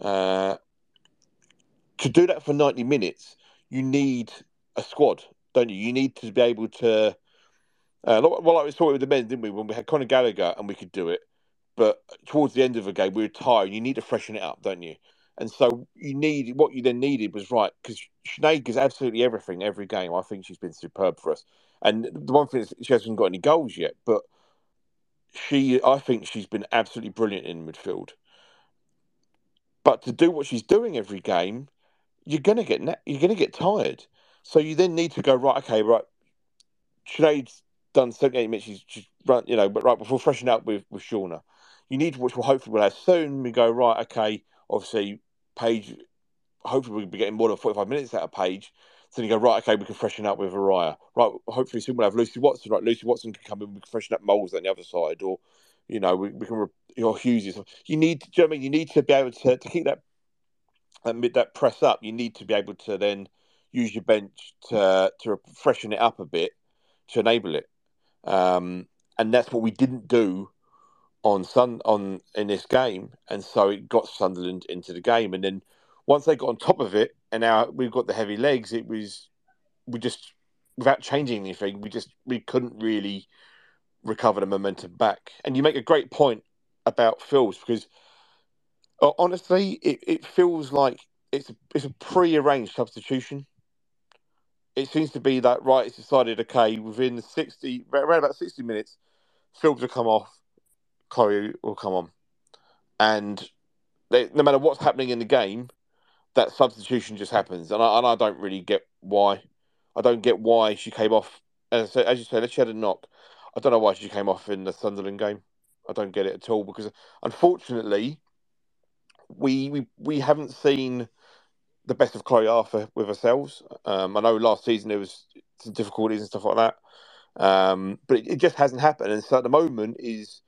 Uh, to do that for 90 minutes, you need a squad, don't you? You need to be able to. Uh, well, like we saw it with the men, didn't we? When we had Conor Gallagher and we could do it, but towards the end of the game, we were tired. You need to freshen it up, don't you? And so you need what you then needed was right because Sinead gives absolutely everything every game. I think she's been superb for us. And the one thing is she hasn't got any goals yet, but she, I think she's been absolutely brilliant in midfield. But to do what she's doing every game, you're gonna get you're gonna get tired. So you then need to go right. Okay, right. Sinead's done 78 minutes. She's, she's run, you know, but right before freshening up with with Shaunagh, you need to, which will hopefully we'll have soon. We go right. Okay, obviously Paige, hopefully we'll be getting more than 45 minutes out of Paige. So you go, right, okay, we can freshen up with Araya. Right, hopefully soon we'll have Lucy Watson. Right, Lucy Watson can come in, we can freshen up Moles on the other side. Or, you know, we, we can, you know, Hughes. You need, do you know I mean? You need to be able to, to keep that, that, that press up. You need to be able to then use your bench to, to freshen it up a bit to enable it. Um, and that's what we didn't do on Sun on in this game, and so it got Sunderland into the game. And then once they got on top of it, and now we've got the heavy legs, it was we just without changing anything, we just we couldn't really recover the momentum back. And you make a great point about Philbs because uh, Honestly, it, it feels like it's a, it's a pre-arranged substitution. It seems to be that right. It's decided. Okay, within sixty, around about sixty minutes, Phillips will come off, Chloe will come on, and they, no matter what's happening in the game, that substitution just happens, and I, and I don't really get why. I don't get why she came off. As, as you said, she had a knock. I don't know why she came off in the Sunderland game. I don't get it at all because unfortunately, we we, we haven't seen the best of Chloe Arthur with ourselves. Um, I know last season there was some difficulties and stuff like that, um, but it, it, just hasn't happened. And so at the moment is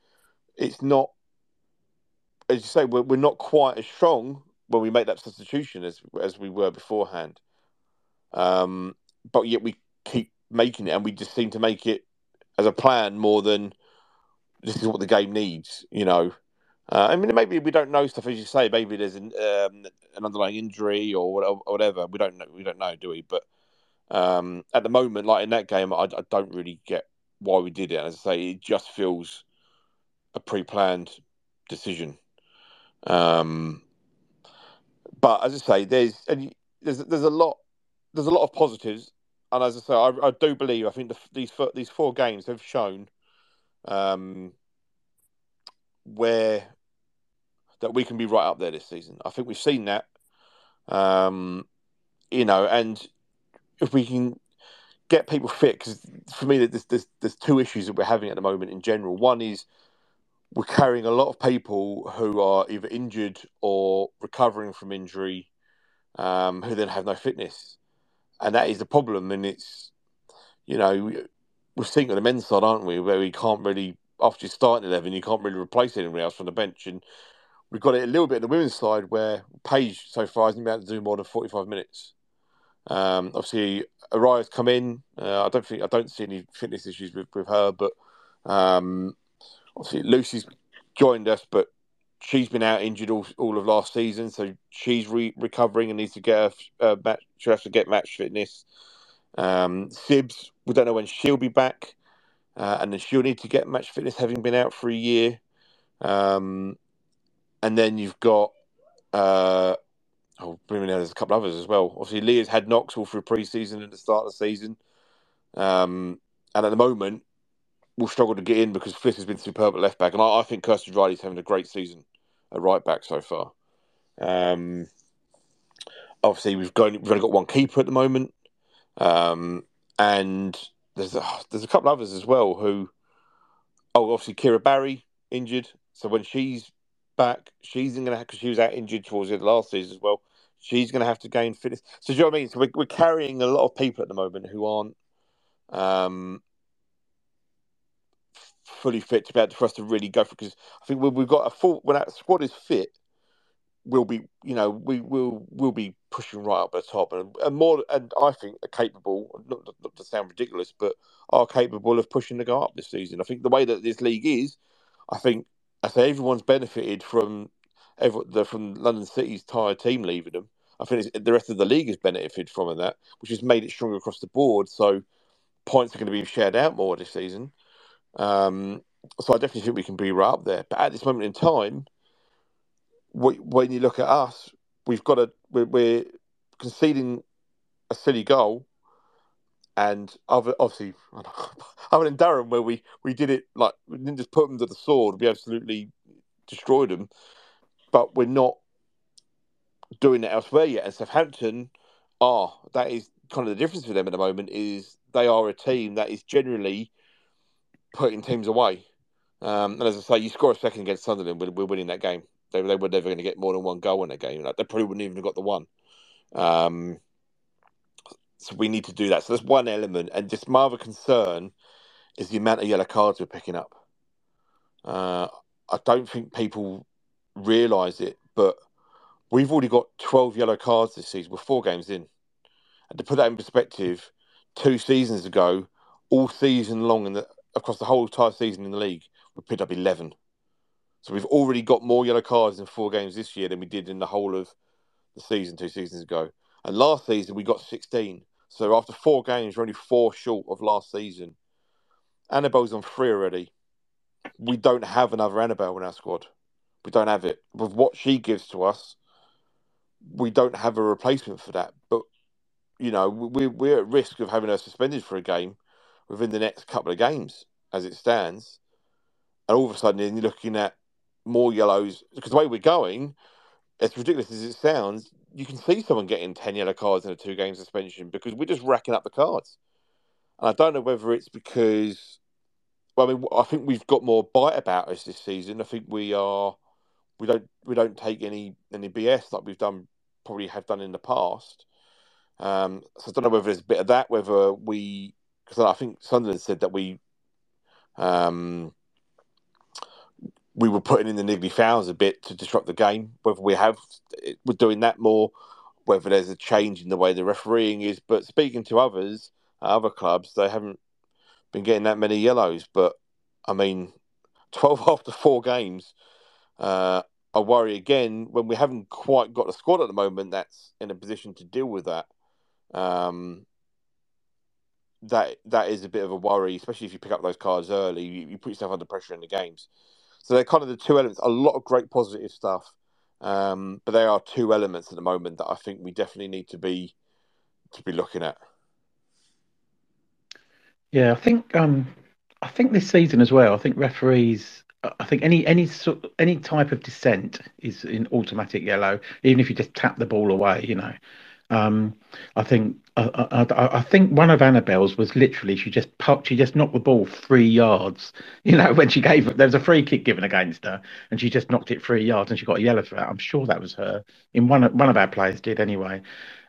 it's not as you say we're, we're not quite as strong when we make that substitution as as we were beforehand. Um, but yet we keep making it, and we just seem to make it as a plan more than this is what the game needs. You know, uh, I mean, maybe we don't know stuff as you say. Maybe there's an, um, an underlying injury or whatever. We don't know. We don't know, do we? But um, at the moment, like in that game, I, I, don't really get why we did it. As I say, it just feels a pre-planned decision. Um, but as I say, there's and there's there's a lot there's a lot of positives, and as I say, I, I do believe I think the, these these four games have shown um, where that we can be right up there this season. I think we've seen that, um, you know, and if we can get people fit, because for me, there's, there's there's two issues that we're having at the moment in general. One is we're carrying a lot of people who are either injured or recovering from injury, um, who then have no fitness, and that is the problem. And it's, you know, we're seeing on the men's side, aren't we, where we can't really after you start eleven, you can't really replace anyone else from the bench, and we've got it a little bit on the women's side where Paige so far hasn't been able to do more than forty five minutes. Um, obviously, Araya's come in. Uh, I don't think I don't see any fitness issues with, with her, but um, obviously Lucy's joined us, but she's been out injured all, all of last season, so she's re- recovering and needs to get her uh, match. She has to get match fitness. Um, Sibs, we don't know when she'll be back, uh, and then she'll need to get match fitness, having been out for a year. Um, and then you've got uh, oh, there's a couple others as well. Obviously, Leah's had knocks all through pre-season and the start of the season, um, and at the moment will struggle to get in because Fliss has been superb at left back, and I, I think Kirsty Riley's having a great season at right back so far. Um, obviously, we've got we've only got one keeper at the moment, um, and there's a, there's a couple others as well who, oh, obviously Kira Barry injured, so when she's back, she's going to because she was out injured towards the end last season as well. She's going to have to gain fitness. So do you know what I mean? So we're, we're carrying a lot of people at the moment who aren't um, fully fit to be able for us to really go for because I think when we've got a full when that squad is fit, we'll be you know we will we'll be pushing right up the top and, and more and I think are capable not, not to sound ridiculous but are capable of pushing to go up this season. I think the way that this league is, I think I say everyone's benefited from every, the, from London City's tired team leaving them. I think the rest of the league has benefited from that, which has made it stronger across the board. So points are going to be shared out more this season. Um, so I definitely think we can be right up there. But at this moment in time, when you look at us, we've got a we're, we're conceding a silly goal, and obviously, other than Durham, where we we did it like we didn't just put them to the sword, we absolutely destroyed them, but we're not doing it elsewhere yet. And Southampton are that is kind of the difference for them at the moment is they are a team that is generally putting teams away. Um, and as I say, you score a second against Sunderland, we're, we're winning that game. They, they were never going to get more than one goal in that game. Like, they probably wouldn't even have got the one. Um, so we need to do that. So that's one element. And just my other concern is the amount of yellow cards we're picking up. Uh, I don't think people realise it, but we've already got 12 yellow cards this season. We're four games in. And to put that in perspective, two seasons ago, all season long in the across the whole entire season in the league, we picked up 11. So we've already got more yellow cards in four games this year than we did in the whole of the season two seasons ago. And last season we got 16. So after four games, we're only four short of last season. Annabelle's on three already. We don't have another Annabelle in our squad. We don't have it. With what she gives to us, we don't have a replacement for that. But you know, we we're at risk of having her suspended for a game within the next couple of games as it stands. And all of a sudden, you're looking at more yellows because the way we're going, as ridiculous as it sounds, you can see someone getting 10 yellow cards in a two game suspension because we're just racking up the cards. And I don't know whether it's because, well, I mean, I think we've got more bite about us this season. I think we are, we don't, we don't take any any BS like we've done, probably have done in the past. Um, so I don't know whether there's a bit of that, whether we, because I think Sunderland said that we, um, we were putting in the niggly fouls a bit to disrupt the game. Whether we have, we're doing that more. Whether there's a change in the way the refereeing is, but speaking to others, other clubs, they haven't been getting that many yellows. But I mean, twelve after four games, uh, I worry again when we haven't quite got a squad at the moment that's in a position to deal with that. Um, that that is a bit of a worry, especially if you pick up those cards early. You, you put yourself under pressure in the games. So they're kind of the two elements. A lot of great positive stuff, um, but there are two elements at the moment that I think we definitely need to be to be looking at. Yeah, I think um, I think this season as well. I think referees. I think any any sort any type of dissent is in automatic yellow, even if you just tap the ball away. You know, um, I think uh, uh, uh, I, I, I, think one of Annabelle's was literally she just popped, she just knocked the ball three yards. You know, when she gave there was a free kick given against her, and she just knocked it three yards, and she got a yellow for that. I'm sure that was her. In one one of our players did anyway.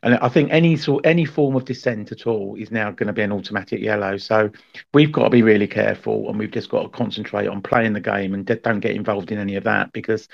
And I think any sort any form of dissent at all is now going to be an automatic yellow. So we've got to be really careful, and we've just got to concentrate on playing the game and don't get involved in any of that because,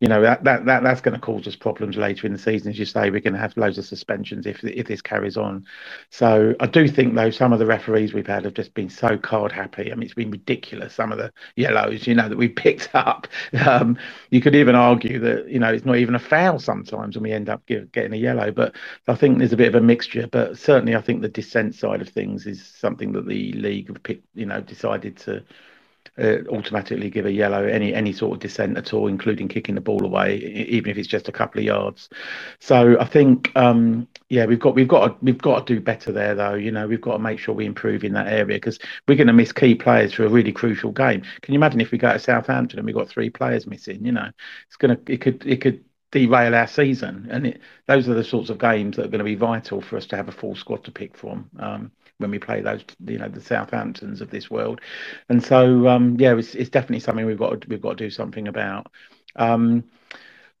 you know, that that, that that's going to cause us problems later in the season. As you say, we're going to have loads of suspensions if if this carries on. So I do think though some of the referees we've had have just been so card happy. I mean, it's been ridiculous. Some of the yellows, you know, that we picked up. Um, you could even argue that you know it's not even a foul sometimes, and we end up give, getting a yellow. But I think there's a bit of a mixture, but certainly I think the dissent side of things is something that the league have picked, you know, decided to uh, automatically give a yellow any any sort of dissent at all, including kicking the ball away, even if it's just a couple of yards. So I think, um, yeah, we've got we've got to, we've got to do better there, though. You know, we've got to make sure we improve in that area because we're going to miss key players for a really crucial game. Can you imagine if we go to Southampton and we've got three players missing? You know, it's gonna it could it could derail our season. And it, those are the sorts of games that are going to be vital for us to have a full squad to pick from um, when we play those, you know, the Southamptons of this world. And so, um, yeah, it's, it's, definitely something we've got to, we've got to do something about. Um,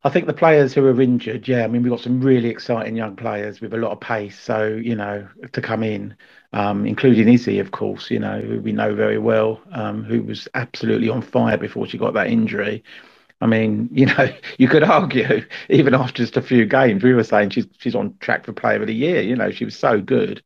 I think the players who are injured, yeah, I mean, we've got some really exciting young players with a lot of pace. So, you know, to come in, um, including Izzy, of course, you know, who we know very well, um, who was absolutely on fire before she got that injury. I mean, you know, you could argue even after just a few games, we were saying she's she's on track for Player of the Year. You know, she was so good,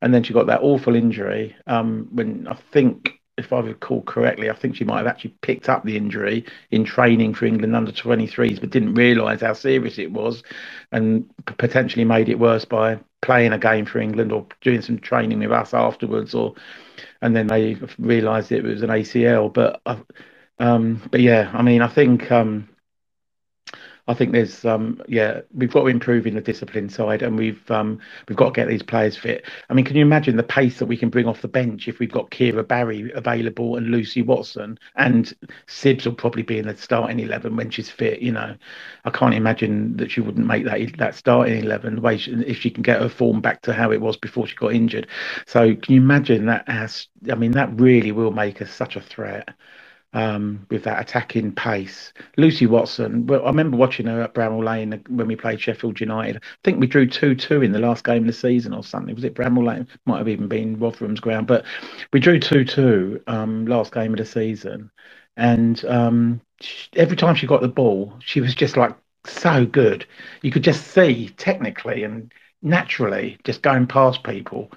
and then she got that awful injury. Um, when I think, if I recall correctly, I think she might have actually picked up the injury in training for England under 23s, but didn't realise how serious it was, and potentially made it worse by playing a game for England or doing some training with us afterwards, or and then they realised it was an ACL. But I, um, but yeah, I mean, I think um, I think there's um, yeah, we've got to improve in the discipline side, and we've um, we've got to get these players fit. I mean, can you imagine the pace that we can bring off the bench if we've got Kira Barry available and Lucy Watson, and Sibs will probably be in the starting eleven when she's fit. You know, I can't imagine that she wouldn't make that that starting eleven way she, if she can get her form back to how it was before she got injured. So can you imagine that? As I mean, that really will make us such a threat um, with that attacking pace. Lucy Watson, well, I remember watching her at Bramall Lane when we played Sheffield United. I think we drew 2 2 in the last game of the season or something. Was it Bramall Lane? Might have even been Rotherham's ground, but we drew 2 2 um, last game of the season. And um, she, every time she got the ball, she was just like so good. You could just see technically and naturally just going past people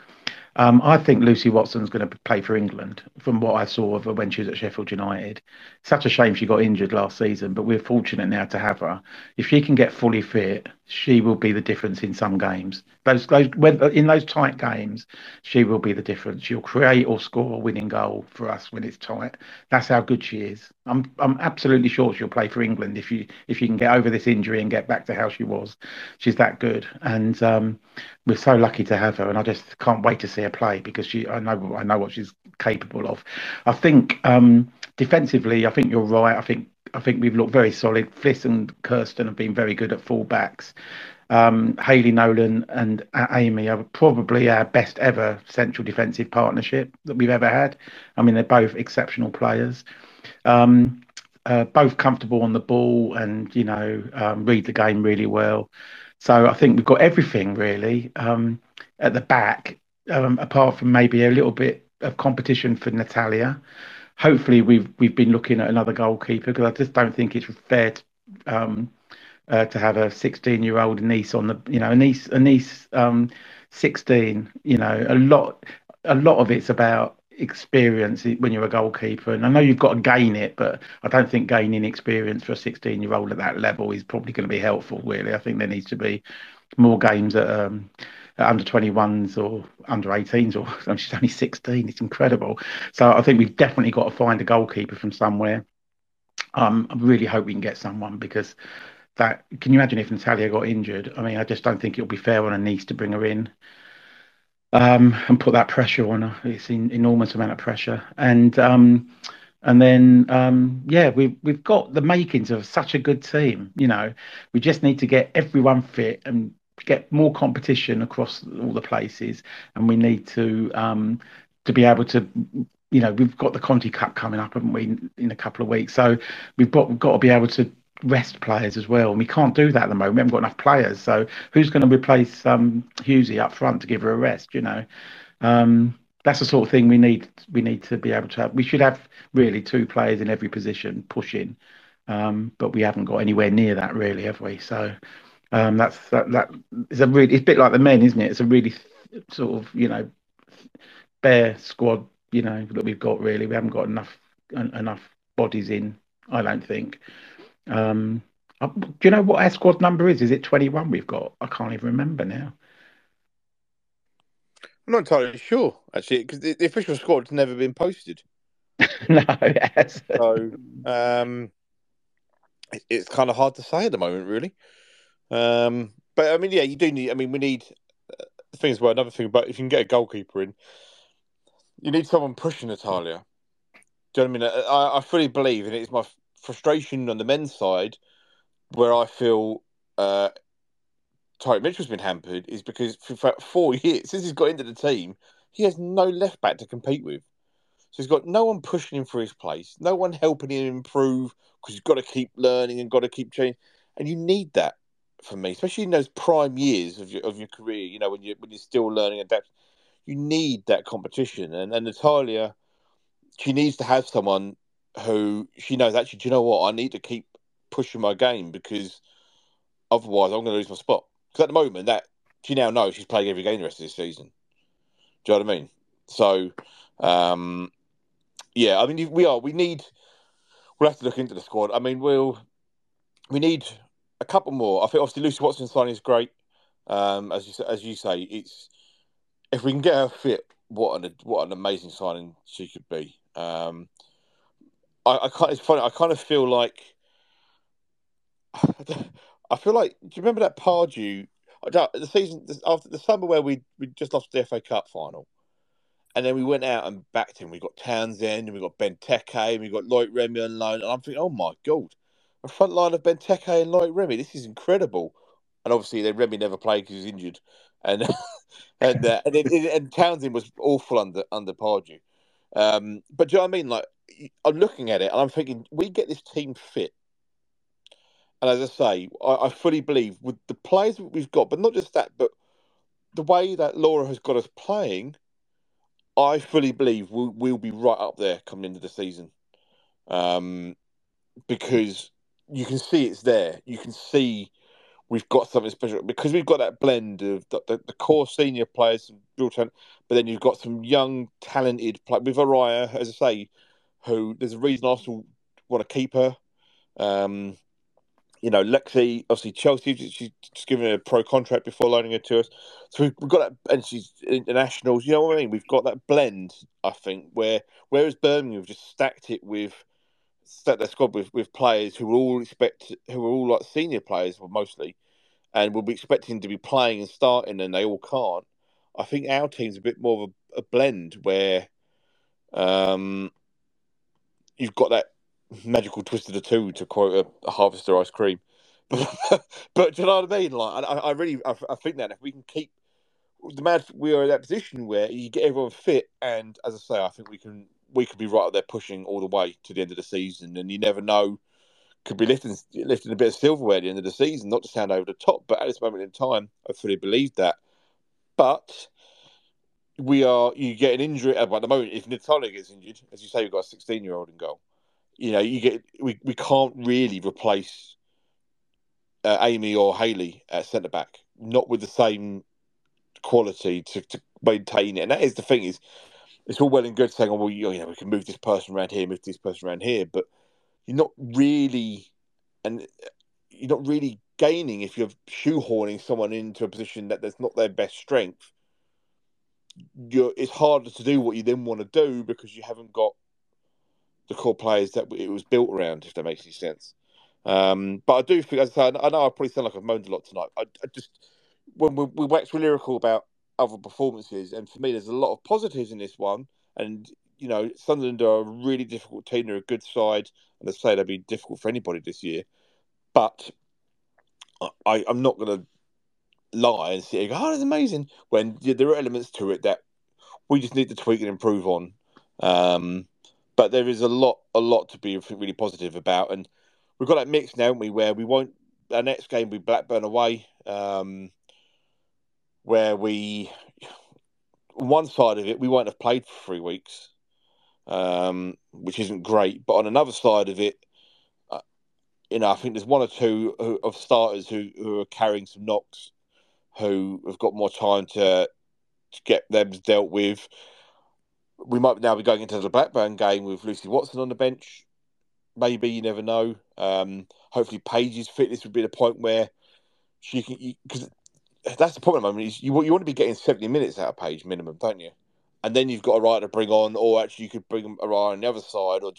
Um, I think Lucy Watson's going to play for England from what I saw of her when she was at Sheffield United. Such a shame she got injured last season, but we're fortunate now to have her. If she can get fully fit, she will be the difference in some games. Those, those in those tight games, she will be the difference. She'll create or score a winning goal for us when it's tight. That's how good she is. I'm I'm absolutely sure she'll play for England if you if you can get over this injury and get back to how she was. She's that good, and um, we're so lucky to have her. And I just can't wait to see her play because she I know I know what she's capable of. I think um, defensively, I think you're right. I think I think we've looked very solid. Fliss and Kirsten have been very good at fullbacks. Um, Hayley Nolan and Aimee are probably our best ever central defensive partnership that we've ever had. I mean, they're both exceptional players. Um, uh, both comfortable on the ball and you know um, read the game really well. So I think we've got everything really um, at the back, um, apart from maybe a little bit of competition for Natalia hopefully we've we've been looking at another goalkeeper because I just don't think it's fair to, um, uh, to have a 16 year old niece on the you know a niece a niece um, 16 you know. A lot a lot of it's about experience when you're a goalkeeper and I know you've got to gain it but I don't think gaining experience for a 16 year old at that level is probably going to be helpful really. I think there needs to be more games at um, under 21s or under 18s, or she's only 16. It's incredible. So I think we've definitely got to find a goalkeeper from somewhere. Um, I really hope we can get someone because that. Can you imagine if Natalia got injured? I mean, I just don't think it'll be fair on her niece to bring her in um, and put that pressure on her. It's an enormous amount of pressure, and um, and then um, yeah, we've we've got the makings of such a good team. You know, we just need to get everyone fit and get more competition across all the places, and we need to um, to be able to. You know, we've got the Conti Cup coming up, haven't we, in a couple of weeks? So we've got we've got to be able to rest players as well. And we can't do that at the moment. We haven't got enough players. So who's going to replace um, Hughesy up front to give her a rest? You know, um, that's the sort of thing we need. We need to be able to have. We should have really two players in every position pushing, um, but we haven't got anywhere near that really, have we? So um, that's that, that is a really it's a bit like the men, isn't it? It's a really sort of you know bare squad, you know that we've got. Really, we haven't got enough enough bodies in. I don't think. Um, uh, do you know what our squad number is? Is it twenty one? We've got. I can't even remember now. I'm not entirely sure actually because the, the, official squad's never been posted. no, so um, it, it's kind of hard to say at the moment, really. Um, but I mean, yeah, you do need. I mean, we need. Uh, the thing as well, another thing about if you can get a goalkeeper in, you need someone pushing Natalia. Do you know what I mean? I, I fully believe, and it's my frustration on the men's side where I feel uh, Tyrick Mitchell's been hampered is because for four years since he's got into the team, he has no left back to compete with. So he's got no one pushing him for his place, no one helping him improve because he's got to keep learning and got to keep changing, and you need that for me, especially in those prime years of your of your career. You know, when you when you're still learning and adapt, you need that competition. And and Natalia, she needs to have someone who she knows actually. Do you know what? I need to keep pushing my game because otherwise I'm going to lose my spot. Because at the moment, that she now knows she's playing every game the rest of this season. Do you know what I mean? So, um, yeah, I mean, we are. We need. We'll have to look into the squad. I mean, we'll. We need a couple more. I think obviously Lucy Watson signing is great. Um, as you as you say, it's if we can get her fit, what an what an amazing signing she could be. Um, I, I can't. It's funny. I kind of feel like I feel like. Do you remember that Pardew? The season after the summer where we we just lost the FA Cup final, and then we went out and backed him. We got Townsend and we got Benteke and we got Loic Remy on loan. And I'm thinking, oh my god, a front line of Benteke and Loic Remy. This is incredible. And obviously, then Remy never played because he was injured, and and uh, and, it, it, and Townsend was awful under under Pardew. Um, but do you know what I mean? Like I'm looking at it and I'm thinking, we get this team fit. And as I say, I, I fully believe with the players that we've got, but not just that, but the way that Laura has got us playing, I fully believe we'll, we'll be right up there coming into the season. Um, because you can see it's there. You can see we've got something special because we've got that blend of the, the, the core senior players, real talent, but then you've got some young, talented players. With Araya, as I say, who there's a reason Arsenal want to keep her. Um, you know, Lexi, obviously Chelsea, she's given a pro contract before loaning her to us. So we've, we've got that, and she's internationals. You know what I mean? We've got that blend, I think, where whereas Birmingham have just stacked it with stacked their squad with, with players who will all expect who are all like senior players, well, mostly, and will be expecting to be playing and starting, and they all can't. I think our team's a bit more of a, a blend where um, you've got that magical twist of the two, to quote a, a harvester ice cream. But, but do you know what I mean? Like, I, I really, I, I think that if we can keep the mad, we are in that position where you get everyone fit, and as I say, I think we can, we could be right up there pushing all the way to the end of the season, and you never know, could be lifting, lifting a bit of silverware at the end of the season, not to sound over the top, but at this moment in time, I fully believe that. But we are, you get an injury at the moment. If Natalia gets injured, as you say, we've got a 16 year old in goal you know, you get we, we can't really replace uh, Aimee or Hayley at centre back, not with the same quality to, to maintain it. And that is the thing is, it's all well and good saying, "Oh, well, you know, we can move this person around here, move this person around here," but you're not really, and you're not really gaining if you're shoehorning someone into a position that that's not their best strength. You're, it's harder to do what you then want to do because you haven't got the core players that it was built around, if that makes any sense. Um, but I do think, as I said, I know I probably sound like I've moaned a lot tonight. I, I just when we, we wax lyrical about other performances, and for me, there's a lot of positives in this one. And you know, Sunderland are a really difficult team; they're a good side, and I say they'll be difficult for anybody this year. But I, I'm not going to lie and say, "Oh, it's amazing," when there are elements to it that we just need to tweak and improve on. Um, but there is a lot, a lot to be really positive about, and we've got that mix now, haven't we? Where we won't our next game will be Blackburn away, um, where we one side of it we won't have played for three weeks, um, which isn't great. But on another side of it, uh, you know, I think there's one or two who, of starters who, who are carrying some knocks, who have got more time to to get them dealt with we might now be going into the Blackburn game with Lucy Watson on the bench. Maybe you never know. Um, hopefully, Paige's fitness would be the point where she can because that's the problem. I mean, you you want to be getting seventy minutes out of Paige minimum, don't you? And then you've got a right to bring on, or actually you could bring a right on the other side, or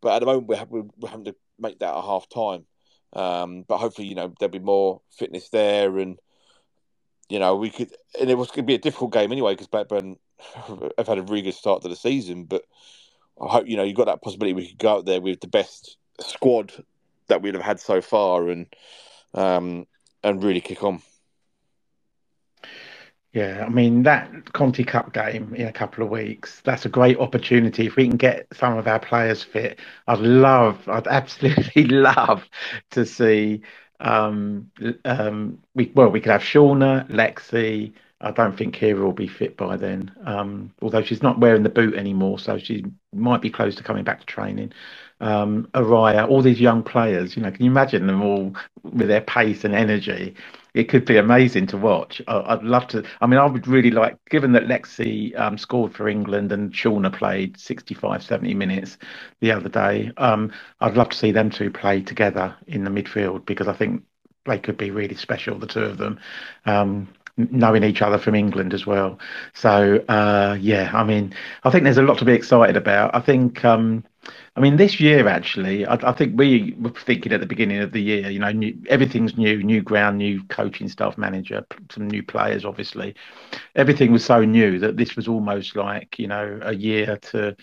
but at the moment we have, we're having to make that a half time. Um, but hopefully, you know, there'll be more fitness there, and you know, we could, and it was going to be a difficult game anyway because Blackburn have had a really good start to the season. But I hope you know you've got that possibility we could go out there with the best squad that we'd have had so far and um, and really kick on. Yeah, I mean that Conti Cup game in a couple of weeks, that's a great opportunity. If we can get some of our players fit, I'd love, I'd absolutely love to see um, um, we well, we could have Shauna, Lexi. I don't think Kira will be fit by then. Um, although she's not wearing the boot anymore, so she might be close to coming back to training. Um, Araya, all these young players, you know, can you imagine them all with their pace and energy? it could be amazing to watch. I, would love to. I mean, I would really like, given that Lexi um, scored for England and Shauna played 65, 70 minutes the other day, um, I'd love to see them two play together in the midfield because I think they could be really special, the two of them. Um, knowing each other from England as well. So uh, yeah, I mean, I think there's a lot to be excited about. I think um, I mean, this year actually, I, I, think we were thinking at the beginning of the year, you know, new, everything's new, new ground, new coaching staff, manager, some new players, obviously. Everything was so new that this was almost like, you know, a year to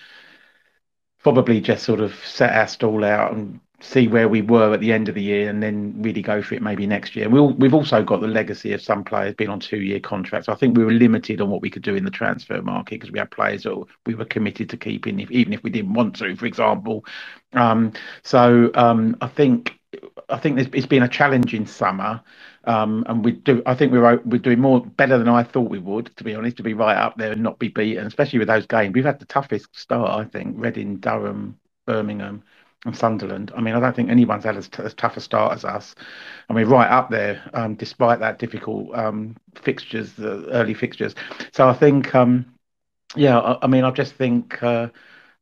probably just sort of set our stall out and see where we were at the end of the year and then really go for it maybe next year. we we've also got the legacy of some players being on two year contracts. I think we were limited on what we could do in the transfer market because we had players that we were committed to keeping, if, even if we didn't want to, for example. Um, so um, I think I think it's been a challenging summer. Um, and we do. I think we're we're doing more better than I thought we would. To be honest, to be right up there and not be beaten, especially with those games. We've had the toughest start, I think. Reading, Durham, Birmingham and Sunderland. I mean, I don't think anyone's had as, t- as tough a start as us. I mean, right up there, um, despite that difficult um, fixtures, the early fixtures. So I think, um, yeah, I, I, mean, I just think uh,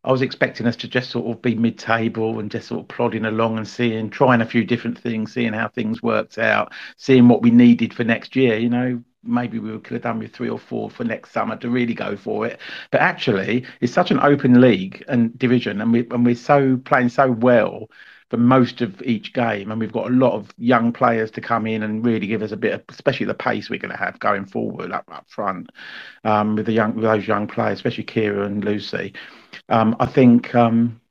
I was expecting us to just sort of be mid-table and just sort of plodding along and seeing, trying a few different things, seeing how things worked out, seeing what we needed for next year. You know, maybe we could have done with three or four for next summer to really go for it. But actually, it's such an open league and division, and we and we're so playing so well for most of each game, and we've got a lot of young players to come in and really give us a bit of, especially the pace we're going to have going forward up up front um, with the young with those young players, especially Kira and Lucy. Um, I think. Um,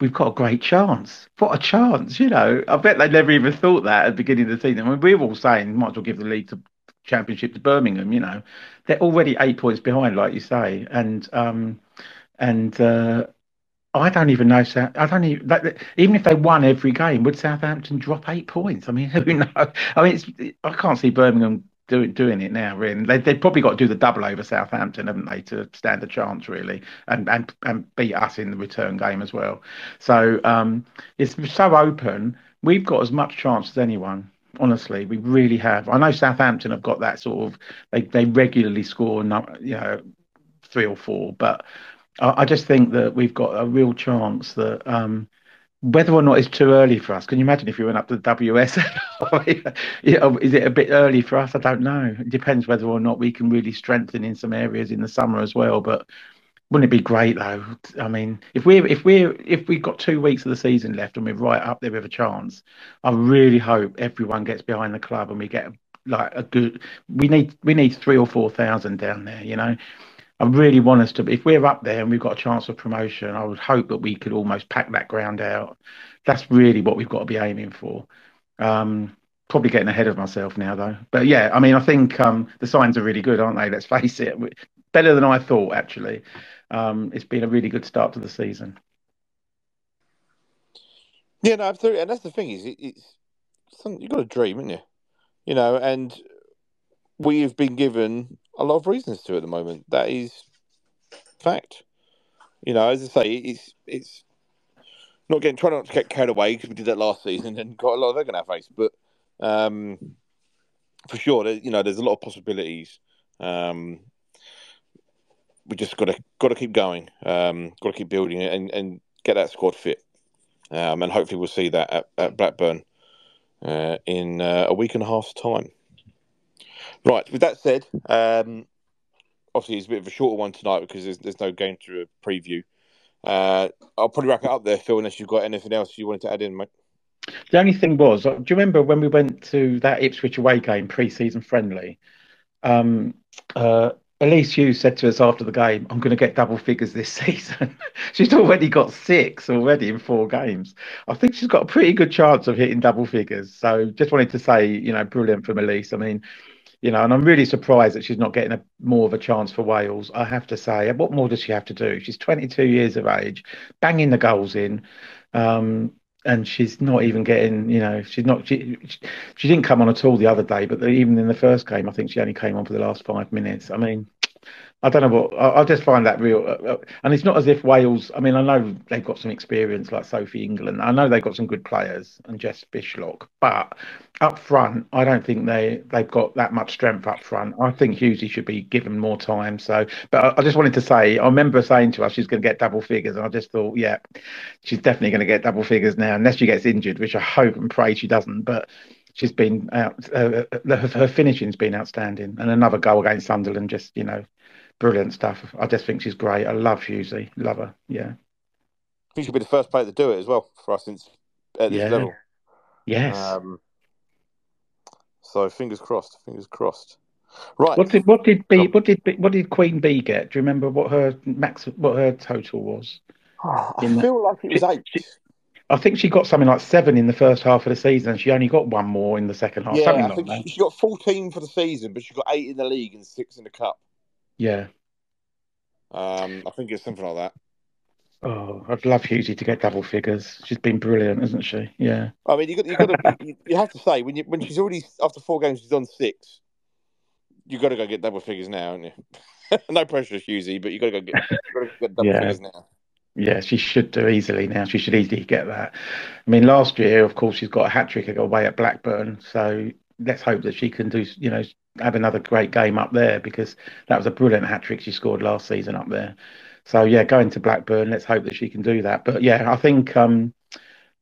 we've got a great chance. What a chance, you know. I bet they never even thought that at the beginning of the season. I mean, we were all saying, might as well give the lead to championship to Birmingham. You know, they're already eight points behind, like you say, and um, and uh, I don't even know. I don't even like, even if they won every game, would Southampton drop eight points? I mean, who knows? I mean, I can't see Birmingham doing doing it now. Really, they they probably got to do the double over Southampton, haven't they, to stand a chance really, and and and beat us in the return game as well. So um, it's so open. We've got as much chance as anyone honestly. We really have. I know Southampton have got that sort of they they regularly score, you know, three or four, but I, I just think that we've got a real chance that. Um, whether or not it's too early for us, can you imagine if we went up to the WS? is it a bit early for us? I don't know. It depends whether or not we can really strengthen in some areas in the summer as well. But wouldn't it be great though? I mean, if we if we if we've got two weeks of the season left and we're right up there with a chance, I really hope everyone gets behind the club and we get like a good. We need we need three or four thousand down there. You know, I really want us to. If we're up there and we've got a chance of promotion, I would hope that we could almost pack that ground out. That's really what we've got to be aiming for. Um, probably getting ahead of myself now though. But yeah, I mean, I think um, the signs are really good, aren't they? Let's face it, better than I thought actually um, it's been a really good start to the season. Yeah, no, absolutely, and that's the thing is, it, it's you've got a dream, haven't you? You know, and we have been given a lot of reasons to at the moment. That is fact. You know, as I say, it's it's not getting trying not to get carried away because we did that last season and got a lot of egg in our face, but um, for sure, you know, there's a lot of possibilities. Um, we just got to got to keep going. Um, got to keep building it and, and get that squad fit. Um, and hopefully we'll see that at, at Blackburn uh, in uh, a week and a half's time. Right. With that said, um, obviously it's a bit of a shorter one tonight because there's, there's no game to preview. Uh, I'll probably wrap it up there, Phil, unless you've got anything else you wanted to add in, mate. The only thing was, do you remember when we went to that Ipswich away game, pre-season friendly? Um, uh, Elise Hughes said to us after the game, I'm going to get double figures this season. she's already got six already in four games. I think she's got a pretty good chance of hitting double figures. So just wanted to say, you know, brilliant from Elise. I mean, you know, and I'm really surprised that she's not getting a more of a chance for Wales. I have to say, what more does she have to do? She's 22 years of age, banging the goals in. Um, and she's not even getting, you know, she's not, she, she didn't come on at all the other day, but even in the first game, I think she only came on for the last five minutes. I mean, I don't know what I, I just find that real, uh, uh, and it's not as if Wales. I mean, I know they've got some experience like Sophie Ingle. I know they've got some good players and Jess Fishlock, but up front, I don't think they they've got that much strength up front. I think Hughesy should be given more time. So, but I, I just wanted to say, I remember saying to us she's going to get double figures, and I just thought, yeah, she's definitely going to get double figures now, unless she gets injured, which I hope and pray she doesn't. But she's been out. Uh, her, her finishing's been outstanding, and another goal against Sunderland just you know brilliant stuff. I just think she's great. I love Hughesy, love her. Yeah, I think she'll be the first player to do it as well for us since at this yeah. level. Yes. Um, so fingers crossed. Fingers crossed. Right. What did what did B what did what did Queen Bee get? Do you remember what her max what her total was? Oh, I feel the, like it was eight. She, I think she got something like seven in the first half of the season, and she only got one more in the second half. Yeah, I like think she, she, got fourteen for the season, but she got eight in the league and six in the cup. Yeah. Um, I think it's something like that. Oh, I'd love Hughesy to get double figures. She's been brilliant, isn't she? Yeah. I mean, you got you got to you have to say when you when she's already after four games she's on six, you got to go get double figures now, haven't you? no pressure, Hughesy, but you got to go get, to get double yeah. figures now. Yeah, she should do easily now. She should easily get that. I mean, last year, of course, she's got a hat trick away at Blackburn, so let's hope that she can do, you know, have another great game up there because that was a brilliant hat trick she scored last season up there. So yeah, going to Blackburn. Let's hope that she can do that. But yeah, I think um,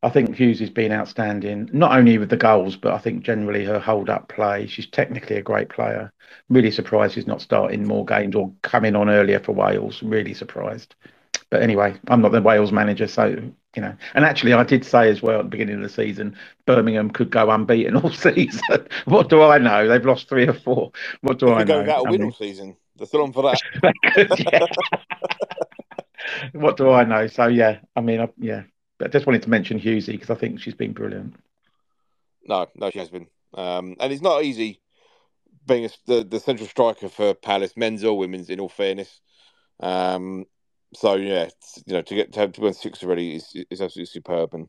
I think Hughes has been outstanding, not only with the goals, but I think generally her hold up play. She's technically a great player. Really surprised she's not starting more games or coming on earlier for Wales. Really surprised. But anyway, I'm not the Wales manager, so you know. And actually, I did say as well at the beginning of the season, Birmingham could go unbeaten all season. what do I know? They've lost three or four. What do they I know? go without a win all season. They're still on for that. what do I know? So yeah, I mean, I, yeah, but I just wanted to mention Hughesy because I think she's been brilliant. No, no, she has been. Um, and it's not easy being a, the, the central striker for Palace, men's or women's, in all fairness. Um, so yeah, you know, to get to have to win six already is is absolutely superb. And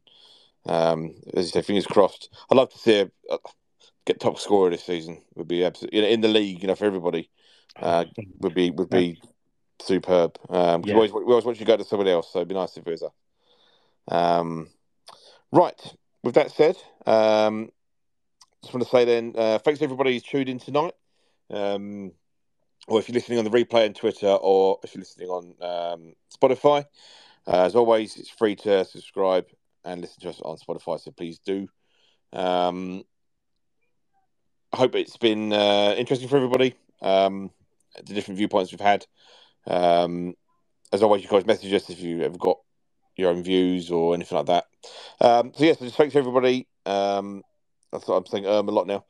um, as you say, fingers crossed. I'd love to see her uh, get top scorer this season. Would be absolutely you know, in the league. You know, for everybody, uh, would be would be superb. Um, Yeah. we, always, we always want you to go to somebody else, so it'd be nice if it was us. Um, right. With that said, um, just want to say then, uh, thanks to everybody who's tuned in tonight. Um, or if you're listening on the replay on Twitter, or if you're listening on um, Spotify, uh, as always, it's free to subscribe and listen to us on Spotify. So please do. Um, I hope it's been uh, interesting for everybody. Um, the different viewpoints we've had. Um, as always, you guys message us if you ever got your own views or anything like that. Um, so yes, I just thanks everybody. Um, I thought I'm saying um a lot now.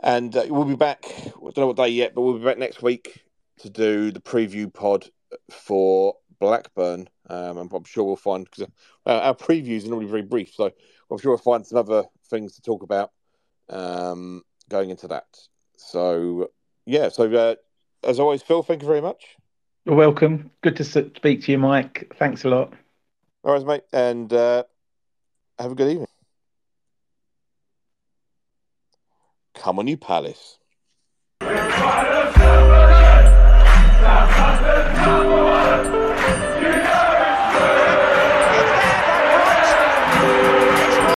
And uh, we'll be back. I don't know what day yet, but we'll be back next week to do the preview pod for Blackburn. Um, and I'm sure we'll find because uh, our previews are normally very brief, so I'm sure we'll find some other things to talk about um, going into that. So yeah, so uh, as always, Phil, thank you very much. You're welcome. Good to speak to you, Mike. Thanks a lot. All right, mate, and uh, have a good evening. Come on, you Palace.